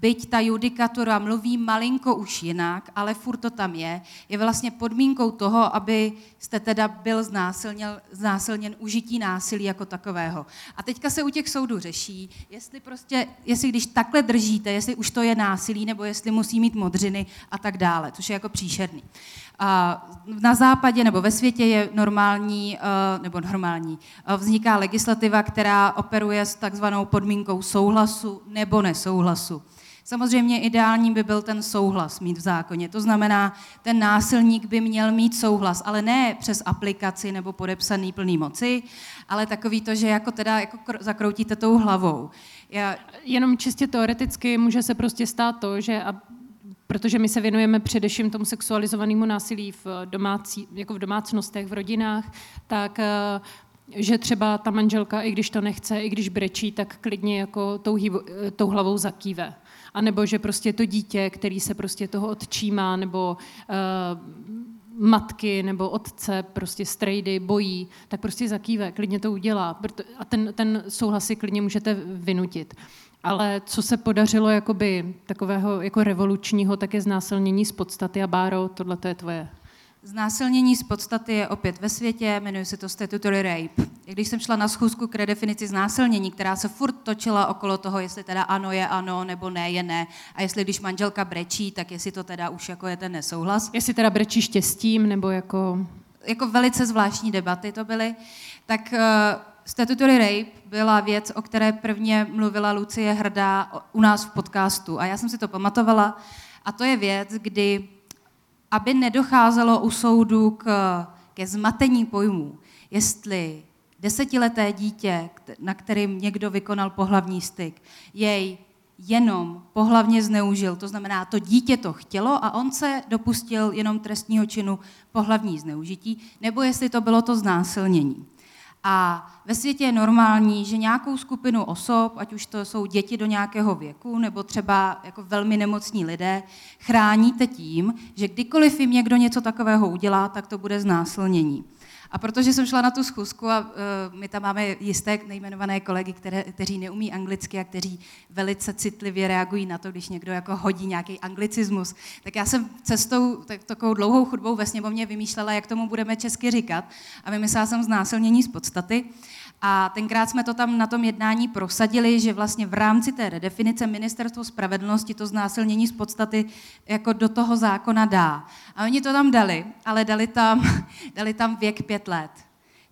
byť ta judikatura mluví malinko už jinak, ale furt to tam je, je vlastně podmínkou toho, aby jste teda byl znásilněn, znásilněn užití násilí jako takového. A teďka se u těch soudů řeší, jestli prostě, jestli když takhle držíte, jestli už to je násilí, nebo jestli musí mít modřiny a tak dále, což je jako příšerný. A na západě nebo ve světě je normální, eh, nebo normální, eh, vzniká legislativa, která operuje s takzvanou podmínkou souhlasu nebo nesouhlasu. Samozřejmě ideální by byl ten souhlas mít v zákoně. To znamená, ten násilník by měl mít souhlas, ale ne přes aplikaci nebo podepsaný plný moci, ale takový to, že jako teda jako kr- zakroutíte tou hlavou. Já, Jenom čistě teoreticky může se prostě stát to, že a protože my se věnujeme především tomu sexualizovanému násilí v, domácí, jako v domácnostech, v rodinách, tak eh, že třeba ta manželka, i když to nechce, i když brečí, tak klidně jako tou, eh, tou hlavou zakýve. A nebo že prostě to dítě, který se prostě toho odčímá, nebo uh, matky nebo otce, prostě strejdy, bojí, tak prostě zakýve, klidně to udělá. A ten, ten souhlas si klidně můžete vynutit. Ale co se podařilo jakoby takového jako revolučního, tak je znásilnění z podstaty a Báro, tohle to je tvoje. Znásilnění z podstaty je opět ve světě, jmenuje se to statutory rape. I Když jsem šla na schůzku k redefinici znásilnění, která se furt točila okolo toho, jestli teda ano je ano, nebo ne je ne, a jestli když manželka brečí, tak jestli to teda už jako je ten nesouhlas, Jestli teda brečí štěstím, nebo jako... jako velice zvláštní debaty to byly, tak uh, statutory rape byla věc, o které prvně mluvila Lucie Hrdá u nás v podcastu. A já jsem si to pamatovala. A to je věc, kdy, aby nedocházelo u soudu k, ke zmatení pojmů, jestli desetileté dítě, na kterým někdo vykonal pohlavní styk, jej jenom pohlavně zneužil, to znamená, to dítě to chtělo a on se dopustil jenom trestního činu pohlavní zneužití, nebo jestli to bylo to znásilnění. A ve světě je normální, že nějakou skupinu osob, ať už to jsou děti do nějakého věku, nebo třeba jako velmi nemocní lidé, chráníte tím, že kdykoliv jim někdo něco takového udělá, tak to bude znásilnění. A protože jsem šla na tu schůzku a uh, my tam máme jisté nejmenované kolegy, které, kteří neumí anglicky a kteří velice citlivě reagují na to, když někdo jako hodí nějaký anglicismus, tak já jsem cestou tak, takovou dlouhou chudbou ve sněmovně vymýšlela, jak tomu budeme česky říkat a vymyslela jsem znásilnění z podstaty. A tenkrát jsme to tam na tom jednání prosadili, že vlastně v rámci té redefinice ministerstvo spravedlnosti to znásilnění z podstaty jako do toho zákona dá. A oni to tam dali, ale dali tam, dali tam věk pět let.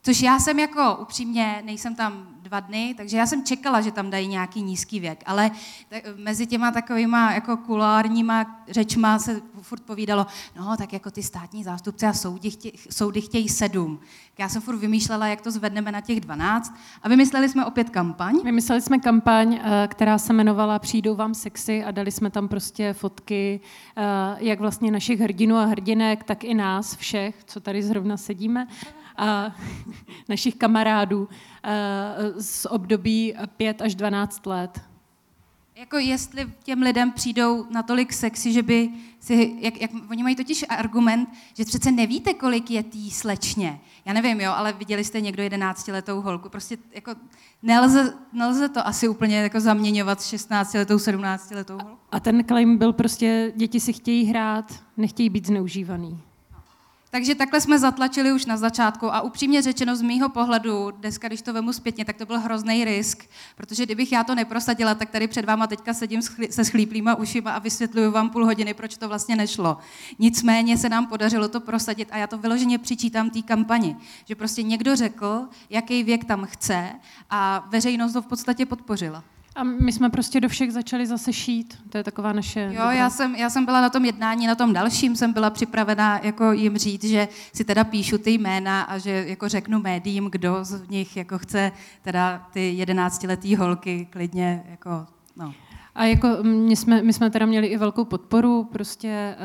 Což já jsem jako upřímně, nejsem tam dva dny, takže já jsem čekala, že tam dají nějaký nízký věk, ale tak mezi těma takovýma jako kulárníma řečma se furt povídalo, no tak jako ty státní zástupce a soudy, chtě, soudy chtějí sedm. Já jsem furt vymýšlela, jak to zvedneme na těch 12 a vymysleli jsme opět kampaň. Vymysleli jsme kampaň, eh, která se jmenovala Přijdou vám sexy a dali jsme tam prostě fotky eh, jak vlastně našich hrdinů a hrdinek, tak i nás všech, co tady zrovna sedíme, a našich kamarádů eh, z období 5 až 12 let. Jako jestli těm lidem přijdou natolik sexy, že by si, jak, jak, oni mají totiž argument, že přece nevíte, kolik je tý slečně. Já nevím, jo, ale viděli jste někdo 11-letou holku. Prostě jako nelze, nelze to asi úplně jako zaměňovat s 16-letou, 17-letou holku. A ten claim byl prostě, děti si chtějí hrát, nechtějí být zneužívaný. Takže takhle jsme zatlačili už na začátku a upřímně řečeno z mýho pohledu, dneska, když to vemu zpětně, tak to byl hrozný risk, protože kdybych já to neprosadila, tak tady před váma teďka sedím se schlíplýma ušima a vysvětluju vám půl hodiny, proč to vlastně nešlo. Nicméně se nám podařilo to prosadit a já to vyloženě přičítám té kampani, že prostě někdo řekl, jaký věk tam chce a veřejnost to v podstatě podpořila. A my jsme prostě do všech začali zase šít. To je taková naše... Jo, já jsem, já jsem byla na tom jednání, na tom dalším jsem byla připravená jako jim říct, že si teda píšu ty jména a že jako řeknu médiím, kdo z nich jako chce teda ty jedenáctiletý holky klidně jako, no. A jako my jsme, my jsme teda měli i velkou podporu, prostě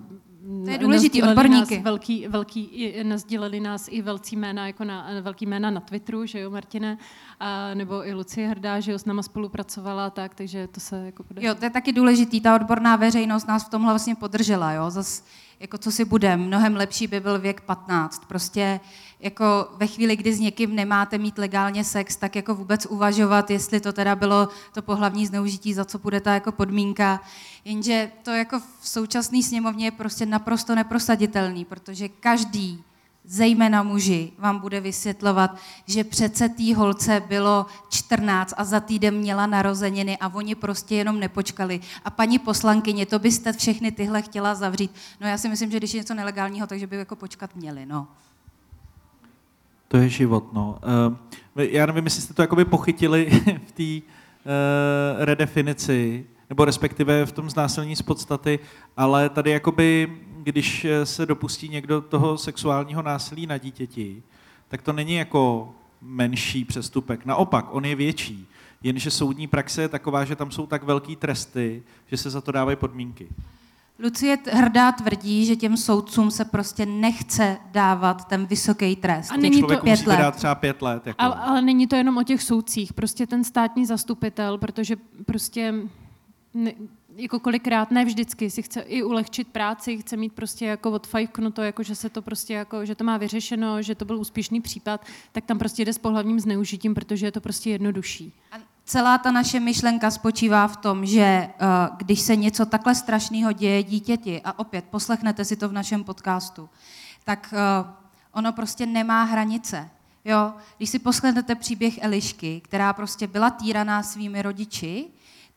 uh, to je důležitý, odborníky. Nás velký, velký, nazdíleli nás i velcí jména, jako na, velký jména na Twitteru, že jo, Martine, a, nebo i Lucie Hrdá, že jo, s náma spolupracovala, tak, takže to se jako podařilo. Jo, to je taky důležitý, ta odborná veřejnost nás v tomhle vlastně podržela, jo, zas, jako co si bude, mnohem lepší by byl věk 15, prostě jako ve chvíli, kdy s někým nemáte mít legálně sex, tak jako vůbec uvažovat, jestli to teda bylo to pohlavní zneužití, za co bude ta jako podmínka. Jenže to jako v současné sněmovně je prostě naprosto neprosaditelný, protože každý zejména muži, vám bude vysvětlovat, že přece té holce bylo 14 a za týden měla narozeniny a oni prostě jenom nepočkali. A paní poslankyně, to byste všechny tyhle chtěla zavřít. No já si myslím, že když je něco nelegálního, takže by jako počkat měli, no. To je život, no. Uh, já nevím, jestli jste to jakoby pochytili v té uh, redefinici, nebo respektive v tom znásilnění z podstaty, ale tady jakoby, když se dopustí někdo toho sexuálního násilí na dítěti, tak to není jako menší přestupek. Naopak, on je větší. Jenže soudní praxe je taková, že tam jsou tak velký tresty, že se za to dávají podmínky. Lucie hrdá tvrdí, že těm soudcům se prostě nechce dávat ten vysoký trest. A není to pět let. dát třeba pět let. Jako. Ale, ale není to jenom o těch soudcích. Prostě ten státní zastupitel, protože prostě ne, jako kolikrát, ne vždycky, si chce i ulehčit práci, chce mít prostě jako odfajknuto, jako že se to prostě jako, že to má vyřešeno, že to byl úspěšný případ, tak tam prostě jde s pohlavním zneužitím, protože je to prostě jednodušší. A celá ta naše myšlenka spočívá v tom, že uh, když se něco takhle strašného děje dítěti, a opět poslechnete si to v našem podcastu, tak uh, ono prostě nemá hranice. Jo? Když si poslechnete příběh Elišky, která prostě byla týraná svými rodiči,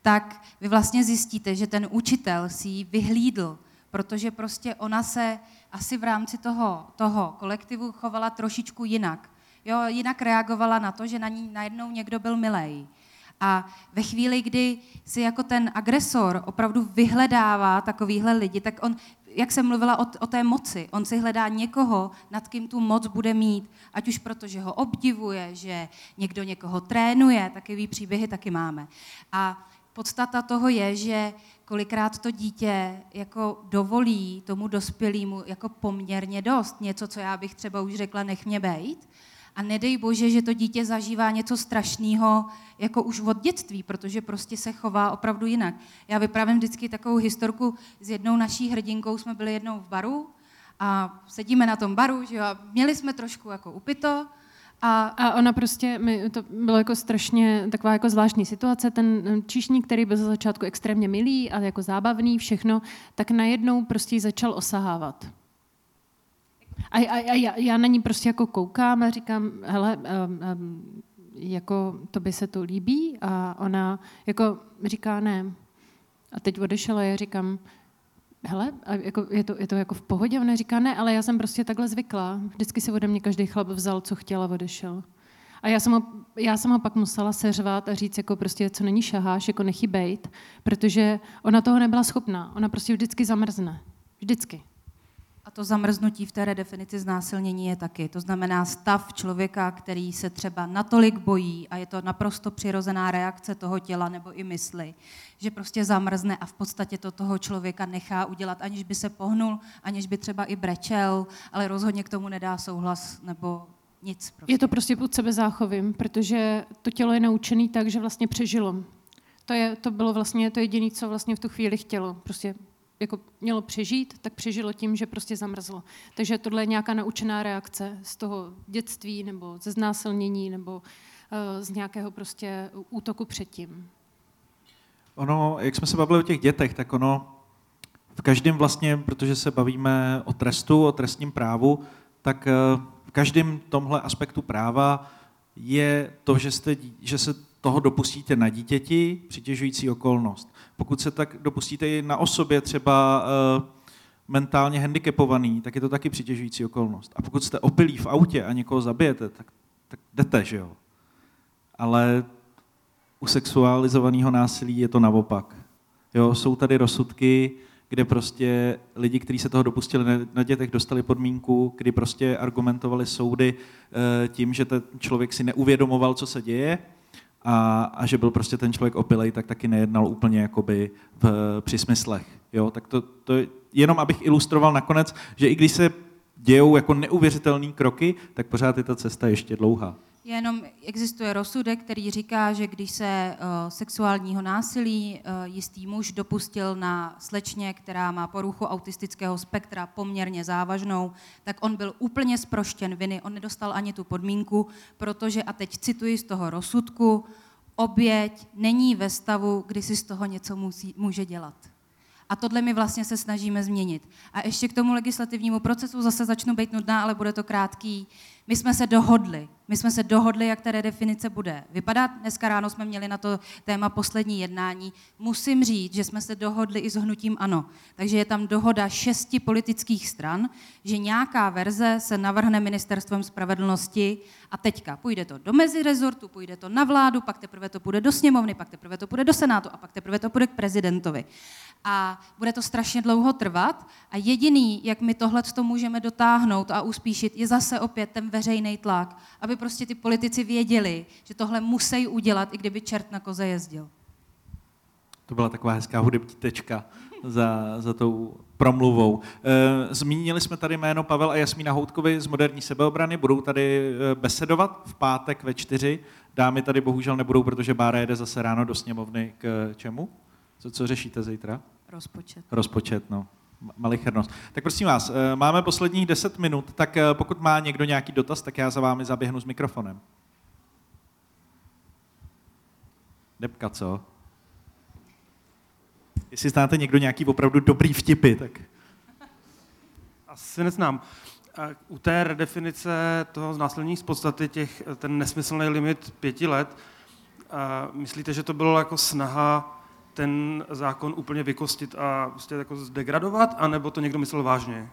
tak vy vlastně zjistíte, že ten učitel si ji vyhlídl, protože prostě ona se asi v rámci toho, toho kolektivu chovala trošičku jinak. Jo, jinak reagovala na to, že na ní najednou někdo byl milej. A ve chvíli, kdy si jako ten agresor opravdu vyhledává takovýhle lidi, tak on, jak jsem mluvila o, o té moci, on si hledá někoho, nad kým tu moc bude mít, ať už proto, že ho obdivuje, že někdo někoho trénuje, takový příběhy taky máme. A podstata toho je, že kolikrát to dítě jako dovolí tomu dospělému jako poměrně dost. Něco, co já bych třeba už řekla, nech mě bejt. A nedej bože, že to dítě zažívá něco strašného jako už od dětství, protože prostě se chová opravdu jinak. Já vyprávím vždycky takovou historku s jednou naší hrdinkou, jsme byli jednou v baru a sedíme na tom baru, že jo, a měli jsme trošku jako upito, a, a ona prostě, my, to bylo jako strašně taková jako zvláštní situace, ten číšník, který byl za začátku extrémně milý a jako zábavný, všechno, tak najednou prostě ji začal osahávat. A, a, a já, já na ní prostě jako koukám a říkám, hele, um, um, jako to by se to líbí a ona jako říká ne. A teď odešla a já říkám, hele, a jako, je, to, je to jako v pohodě? Ona říká, ne, ale já jsem prostě takhle zvykla. Vždycky si ode mě každý chlap vzal, co chtěl a odešel. A já jsem, ho, já jsem ho pak musela seřvat a říct, jako prostě, co není šaháš, jako nechybejt, protože ona toho nebyla schopná. Ona prostě vždycky zamrzne. Vždycky. To zamrznutí v té redefinici znásilnění je taky. To znamená stav člověka, který se třeba natolik bojí a je to naprosto přirozená reakce toho těla nebo i mysli, že prostě zamrzne a v podstatě to toho člověka nechá udělat, aniž by se pohnul, aniž by třeba i brečel, ale rozhodně k tomu nedá souhlas nebo nic. Prostě. Je to prostě pod sebe záchovím, protože to tělo je naučené tak, že vlastně přežilo. To, je, to bylo vlastně to jediné, co vlastně v tu chvíli chtělo. Prostě jako mělo přežít, tak přežilo tím, že prostě zamrzlo. Takže tohle je nějaká naučená reakce z toho dětství nebo ze znásilnění nebo uh, z nějakého prostě útoku předtím. Ono, jak jsme se bavili o těch dětech, tak ono v každém vlastně, protože se bavíme o trestu, o trestním právu, tak eh, v každém tomhle aspektu práva je to, že, jste, že se toho dopustíte na dítěti, přitěžující okolnost. Pokud se tak dopustíte i na osobě třeba uh, mentálně handicapovaný, tak je to taky přitěžující okolnost. A pokud jste opilí v autě a někoho zabijete, tak, tak jdete, že jo? Ale u sexualizovaného násilí je to naopak. Jo, jsou tady rozsudky, kde prostě lidi, kteří se toho dopustili na dětech, dostali podmínku, kdy prostě argumentovali soudy eh, tím, že ten člověk si neuvědomoval, co se děje a, a že byl prostě ten člověk opilej, tak taky nejednal úplně jakoby v, při smyslech. Jo? Tak to, to jenom abych ilustroval nakonec, že i když se dějou jako neuvěřitelné kroky, tak pořád je ta cesta ještě dlouhá. Jenom existuje rozsudek, který říká, že když se uh, sexuálního násilí uh, jistý muž dopustil na slečně, která má poruchu autistického spektra poměrně závažnou, tak on byl úplně sproštěn viny, on nedostal ani tu podmínku, protože, a teď cituji z toho rozsudku, oběť není ve stavu, kdy si z toho něco musí, může dělat. A tohle my vlastně se snažíme změnit. A ještě k tomu legislativnímu procesu zase začnu být nudná, ale bude to krátký. My jsme se dohodli. My jsme se dohodli, jak ta definice bude vypadat. Dneska ráno jsme měli na to téma poslední jednání. Musím říct, že jsme se dohodli i s hnutím ANO. Takže je tam dohoda šesti politických stran, že nějaká verze se navrhne ministerstvem spravedlnosti a teďka půjde to do mezirezortu, půjde to na vládu, pak teprve to půjde do sněmovny, pak teprve to půjde do senátu a pak teprve to půjde k prezidentovi. A bude to strašně dlouho trvat a jediný, jak my tohle to můžeme dotáhnout a uspíšit, je zase opět ten veřejný tlak, aby prostě ty politici věděli, že tohle musí udělat, i kdyby čert na koze jezdil. To byla taková hezká hudební tečka za, za tou promluvou. Eh, zmínili jsme tady jméno Pavel a Jasmína Houtkovi z Moderní sebeobrany, budou tady eh, besedovat v pátek ve čtyři. Dámy tady bohužel nebudou, protože Bára jede zase ráno do sněmovny k čemu? Co, co řešíte zítra? Rozpočet. Rozpočet, no malichernost. Tak prosím vás, eh, máme posledních 10 minut, tak eh, pokud má někdo nějaký dotaz, tak já za vámi zaběhnu s mikrofonem. Debka, co? Jestli znáte někdo nějaký opravdu dobrý vtipy, tak... Asi neznám. U té redefinice toho znásilnění z podstaty těch, ten nesmyslný limit pěti let, myslíte, že to bylo jako snaha ten zákon úplně vykostit a prostě jako zdegradovat, anebo to někdo myslel vážně?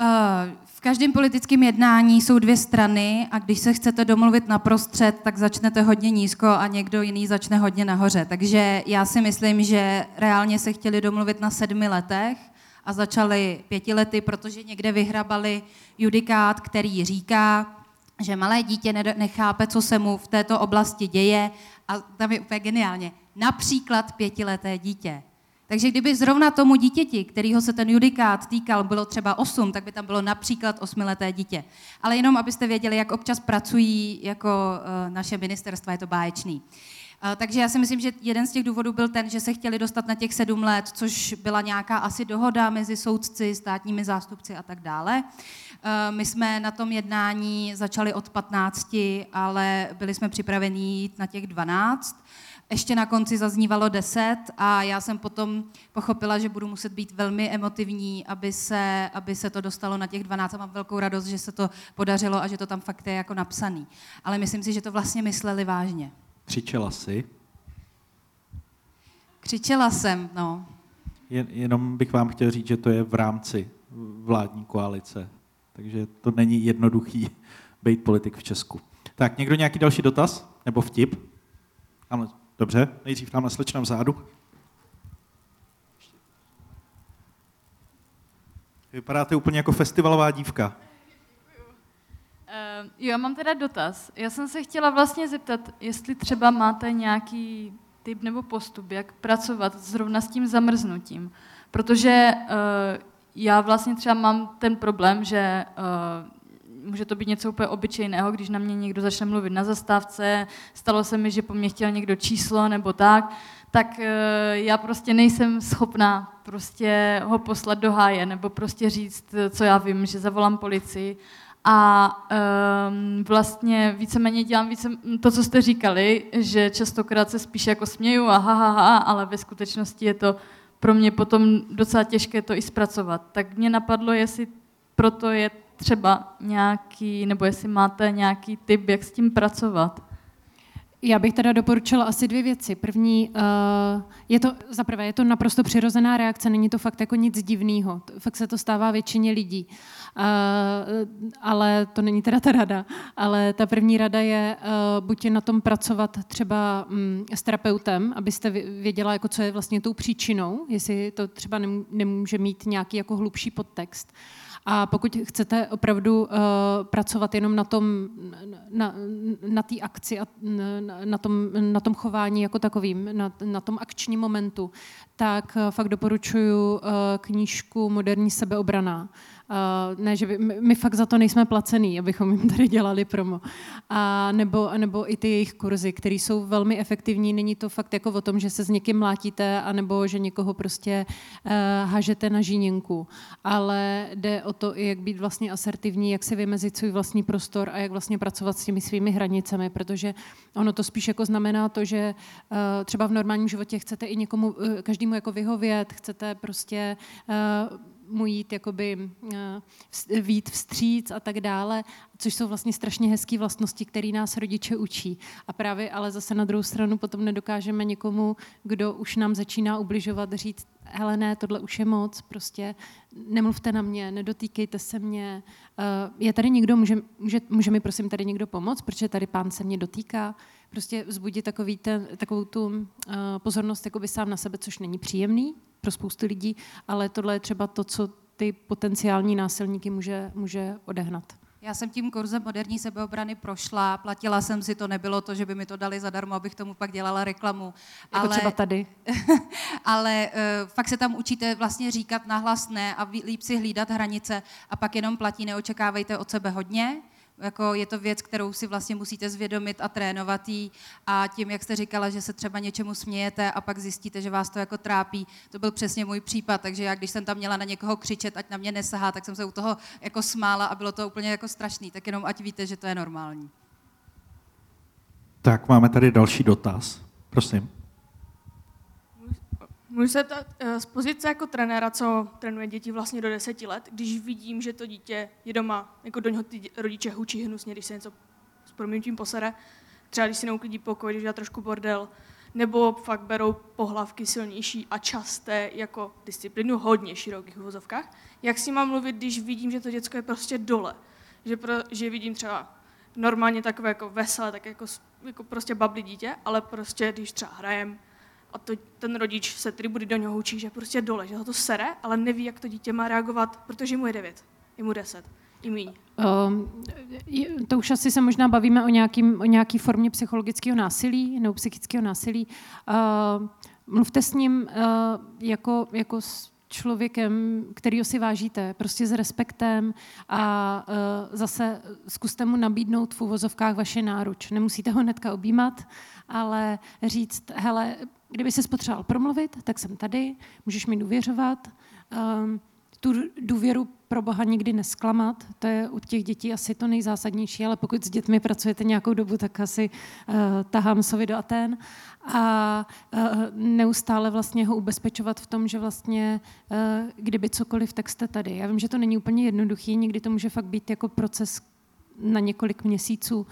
Eh, v každém politickém jednání jsou dvě strany a když se chcete domluvit na prostřed, tak začnete hodně nízko a někdo jiný začne hodně nahoře. Takže já si myslím, že reálně se chtěli domluvit na sedmi letech a začali pěti lety, protože někde vyhrabali judikát, který říká, že malé dítě nechápe, co se mu v této oblasti děje a tam je úplně geniálně, například pětileté dítě. Takže kdyby zrovna tomu dítěti, kterého se ten judikát týkal, bylo třeba 8, tak by tam bylo například osmileté dítě. Ale jenom, abyste věděli, jak občas pracují jako uh, naše ministerstva, je to báječný. Uh, takže já si myslím, že jeden z těch důvodů byl ten, že se chtěli dostat na těch sedm let, což byla nějaká asi dohoda mezi soudci, státními zástupci a tak dále. Uh, my jsme na tom jednání začali od 15, ale byli jsme připraveni jít na těch 12 ještě na konci zaznívalo deset a já jsem potom pochopila, že budu muset být velmi emotivní, aby se, aby se to dostalo na těch 12 a mám velkou radost, že se to podařilo a že to tam fakt je jako napsaný. Ale myslím si, že to vlastně mysleli vážně. Křičela jsi? Křičela jsem, no. Jen, jenom bych vám chtěl říct, že to je v rámci vládní koalice. Takže to není jednoduchý být politik v Česku. Tak, někdo nějaký další dotaz? Nebo vtip? Ano, Dobře, nejdřív tam na slečném zádu. Vypadáte úplně jako festivalová dívka. Uh, jo, mám teda dotaz. Já jsem se chtěla vlastně zeptat, jestli třeba máte nějaký typ nebo postup, jak pracovat zrovna s tím zamrznutím. Protože uh, já vlastně třeba mám ten problém, že uh, může to být něco úplně obyčejného, když na mě někdo začne mluvit na zastávce, stalo se mi, že po mně chtěl někdo číslo nebo tak, tak uh, já prostě nejsem schopná prostě ho poslat do háje nebo prostě říct, co já vím, že zavolám policii a um, vlastně víceméně dělám více, to, co jste říkali, že častokrát se spíš jako směju a ha, ha, ha, ale ve skutečnosti je to pro mě potom docela těžké to i zpracovat. Tak mě napadlo, jestli proto je třeba nějaký, nebo jestli máte nějaký tip, jak s tím pracovat. Já bych teda doporučila asi dvě věci. První, uh, je to, zaprvé, je to naprosto přirozená reakce, není to fakt jako nic divného. Fakt se to stává většině lidí. Ale to není teda ta rada. Ale ta první rada je uh, buď na tom pracovat třeba um, s terapeutem, abyste věděla, jako co je vlastně tou příčinou, jestli to třeba nemůže mít nějaký jako hlubší podtext. A pokud chcete opravdu uh, pracovat jenom na tom, na, na té akci a na, na, tom, na tom chování jako takovým, na, na tom akčním momentu, tak uh, fakt doporučuji uh, knížku Moderní sebeobrana Uh, ne, že by, my, my fakt za to nejsme placený, abychom jim tady dělali promo. A nebo, nebo i ty jejich kurzy, které jsou velmi efektivní. Není to fakt jako o tom, že se s někým mlátíte, anebo že někoho prostě uh, hažete na žíněnku. Ale jde o to, i jak být vlastně asertivní, jak si vymezit svůj vlastní prostor a jak vlastně pracovat s těmi svými hranicemi, protože ono to spíš jako znamená to, že uh, třeba v normálním životě chcete i někomu, uh, každému jako vyhovět, chcete prostě uh, mu jít jakoby eh, vít vstříc a tak dále, což jsou vlastně strašně hezké vlastnosti, které nás rodiče učí. A právě ale zase na druhou stranu potom nedokážeme někomu, kdo už nám začíná ubližovat, říct, hele ne, tohle už je moc, prostě nemluvte na mě, nedotýkejte se mě. Eh, je tady někdo, může, může, může mi prosím tady někdo pomoct, protože tady pán se mě dotýká. Prostě vzbudit takový ten, takovou tu uh, pozornost jakoby sám na sebe, což není příjemný, pro spoustu lidí, ale tohle je třeba to, co ty potenciální násilníky může, může odehnat. Já jsem tím kurzem moderní sebeobrany prošla, platila jsem si to, nebylo to, že by mi to dali zadarmo, abych tomu pak dělala reklamu. Jako ale, třeba tady. ale uh, fakt se tam učíte vlastně říkat nahlas ne a líp si hlídat hranice a pak jenom platí, neočekávejte od sebe hodně, jako je to věc, kterou si vlastně musíte zvědomit a trénovat jí a tím, jak jste říkala, že se třeba něčemu smějete a pak zjistíte, že vás to jako trápí, to byl přesně můj případ, takže já když jsem tam měla na někoho křičet, ať na mě nesahá, tak jsem se u toho jako smála a bylo to úplně jako strašný, tak jenom ať víte, že to je normální. Tak máme tady další dotaz. Prosím. Můžu se ptat eh, z pozice jako trenéra, co trénuje děti vlastně do deseti let, když vidím, že to dítě je doma, jako do něho ty rodiče hučí hnusně, když se něco s proměnutím posere, třeba když si neuklidí pokoj, když já trošku bordel, nebo fakt berou pohlavky silnější a časté jako disciplínu hodně širokých uvozovkách. Jak si mám mluvit, když vidím, že to děcko je prostě dole? Že, pro, že vidím třeba normálně takové jako veselé, tak jako, jako prostě babli dítě, ale prostě když třeba hrajem, a to, ten rodič se tedy bude do něho učí, že prostě dole, že ho to sere, ale neví, jak to dítě má reagovat, protože mu je devět, je mu deset, i míň. Um, to už asi se možná bavíme o, nějakým, o nějaký formě psychologického násilí nebo psychického násilí. Uh, mluvte s ním uh, jako, jako s člověkem, kterýho si vážíte, prostě s respektem a uh, zase zkuste mu nabídnout v uvozovkách vaše náruč. Nemusíte ho hnedka objímat, ale říct, hele, kdyby se potřeboval promluvit, tak jsem tady, můžeš mi důvěřovat. Um, tu důvěru pro Boha nikdy nesklamat, to je u těch dětí asi to nejzásadnější, ale pokud s dětmi pracujete nějakou dobu, tak asi uh, tahám sovi do Aten a uh, neustále vlastně ho ubezpečovat v tom, že vlastně uh, kdyby cokoliv, tak jste tady. Já vím, že to není úplně jednoduchý, někdy to může fakt být jako proces na několik měsíců,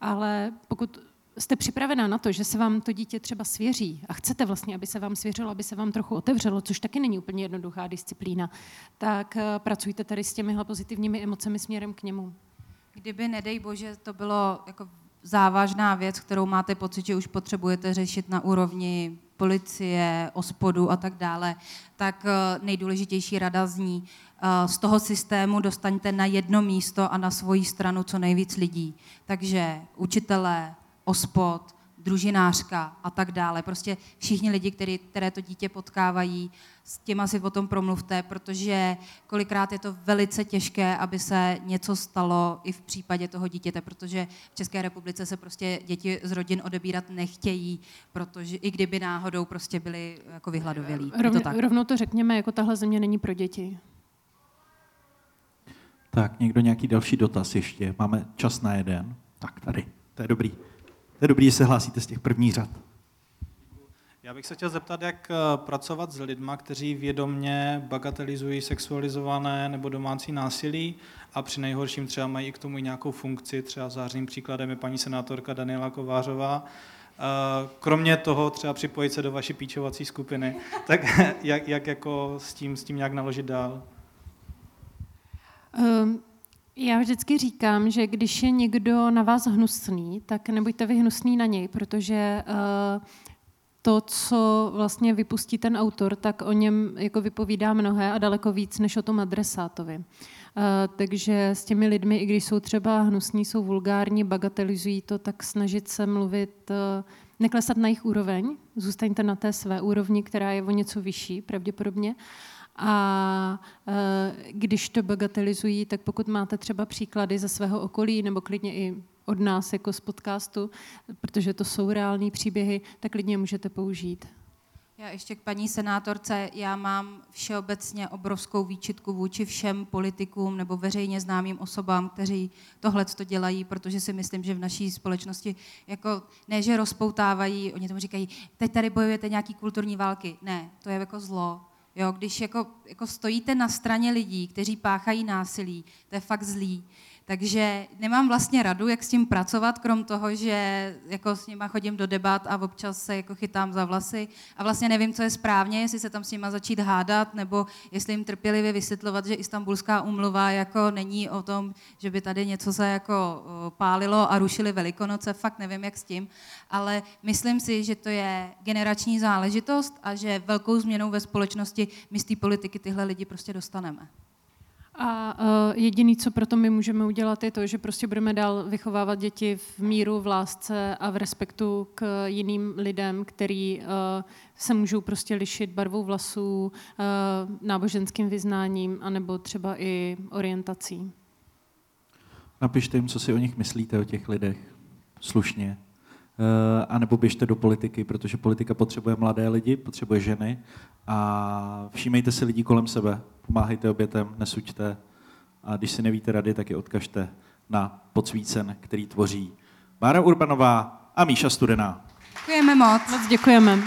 ale pokud jste připravená na to, že se vám to dítě třeba svěří a chcete vlastně, aby se vám svěřilo, aby se vám trochu otevřelo, což taky není úplně jednoduchá disciplína, tak eh, pracujte tady s těmihle pozitivními emocemi směrem k němu. Kdyby, nedej bože, to bylo jako závažná věc, kterou máte pocit, že už potřebujete řešit na úrovni policie, ospodu a tak dále, tak eh, nejdůležitější rada zní, eh, z toho systému dostaňte na jedno místo a na svoji stranu co nejvíc lidí. Takže učitelé, ospod, družinářka a tak dále. Prostě všichni lidi, který, které to dítě potkávají, s těma si o tom promluvte, protože kolikrát je to velice těžké, aby se něco stalo i v případě toho dítěte, protože v České republice se prostě děti z rodin odebírat nechtějí, protože i kdyby náhodou prostě byli jako vyhladovělí. Rovně, to tak? Rovnou to řekněme, jako tahle země není pro děti. Tak, někdo nějaký další dotaz ještě? Máme čas na jeden. Tak, tady. To je dobrý. To je dobrý, že se hlásíte z těch prvních řad. Já bych se chtěl zeptat, jak eh, pracovat s lidmi, kteří vědomně bagatelizují sexualizované nebo domácí násilí a při nejhorším třeba mají i k tomu i nějakou funkci, třeba zářným příkladem je paní senátorka Daniela Kovářová. Eh, Kromě toho třeba připojit se do vaší píčovací skupiny, tak jak, jak jako s tím, s tím nějak naložit dál? Um, já vždycky říkám, že když je někdo na vás hnusný, tak nebuďte vy hnusný na něj, protože uh, to, co vlastně vypustí ten autor, tak o něm jako vypovídá mnohé a daleko víc, než o tom adresátovi. Uh, takže s těmi lidmi, i když jsou třeba hnusní, jsou vulgární, bagatelizují to, tak snažit se mluvit, uh, neklesat na jejich úroveň, zůstaňte na té své úrovni, která je o něco vyšší pravděpodobně. A e, když to bagatelizují, tak pokud máte třeba příklady ze svého okolí nebo klidně i od nás jako z podcastu, protože to jsou reální příběhy, tak klidně můžete použít. Já ještě k paní senátorce, já mám všeobecně obrovskou výčitku vůči všem politikům nebo veřejně známým osobám, kteří tohle to dělají, protože si myslím, že v naší společnosti jako ne, že rozpoutávají, oni tomu říkají, teď tady bojujete nějaký kulturní války. Ne, to je jako zlo. Jo, když jako, jako stojíte na straně lidí, kteří páchají násilí, to je fakt zlý. Takže nemám vlastně radu, jak s tím pracovat, krom toho, že jako s nima chodím do debat a občas se jako chytám za vlasy a vlastně nevím, co je správně, jestli se tam s nima začít hádat, nebo jestli jim trpělivě vysvětlovat, že istambulská umluva jako není o tom, že by tady něco se jako pálilo a rušili velikonoce, fakt nevím, jak s tím, ale myslím si, že to je generační záležitost a že velkou změnou ve společnosti my z té politiky tyhle lidi prostě dostaneme. A uh, jediný, co proto my můžeme udělat, je to, že prostě budeme dál vychovávat děti v míru, v lásce a v respektu k jiným lidem, který uh, se můžou prostě lišit barvou vlasů, uh, náboženským vyznáním, anebo třeba i orientací. Napište jim, co si o nich myslíte, o těch lidech, slušně. A nebo běžte do politiky, protože politika potřebuje mladé lidi, potřebuje ženy a všímejte si lidí kolem sebe, pomáhejte obětem, nesuďte a když si nevíte rady, tak je odkažte na podsvícen, který tvoří Bára Urbanová a Míša Studená. Děkujeme moc. Moc děkujeme.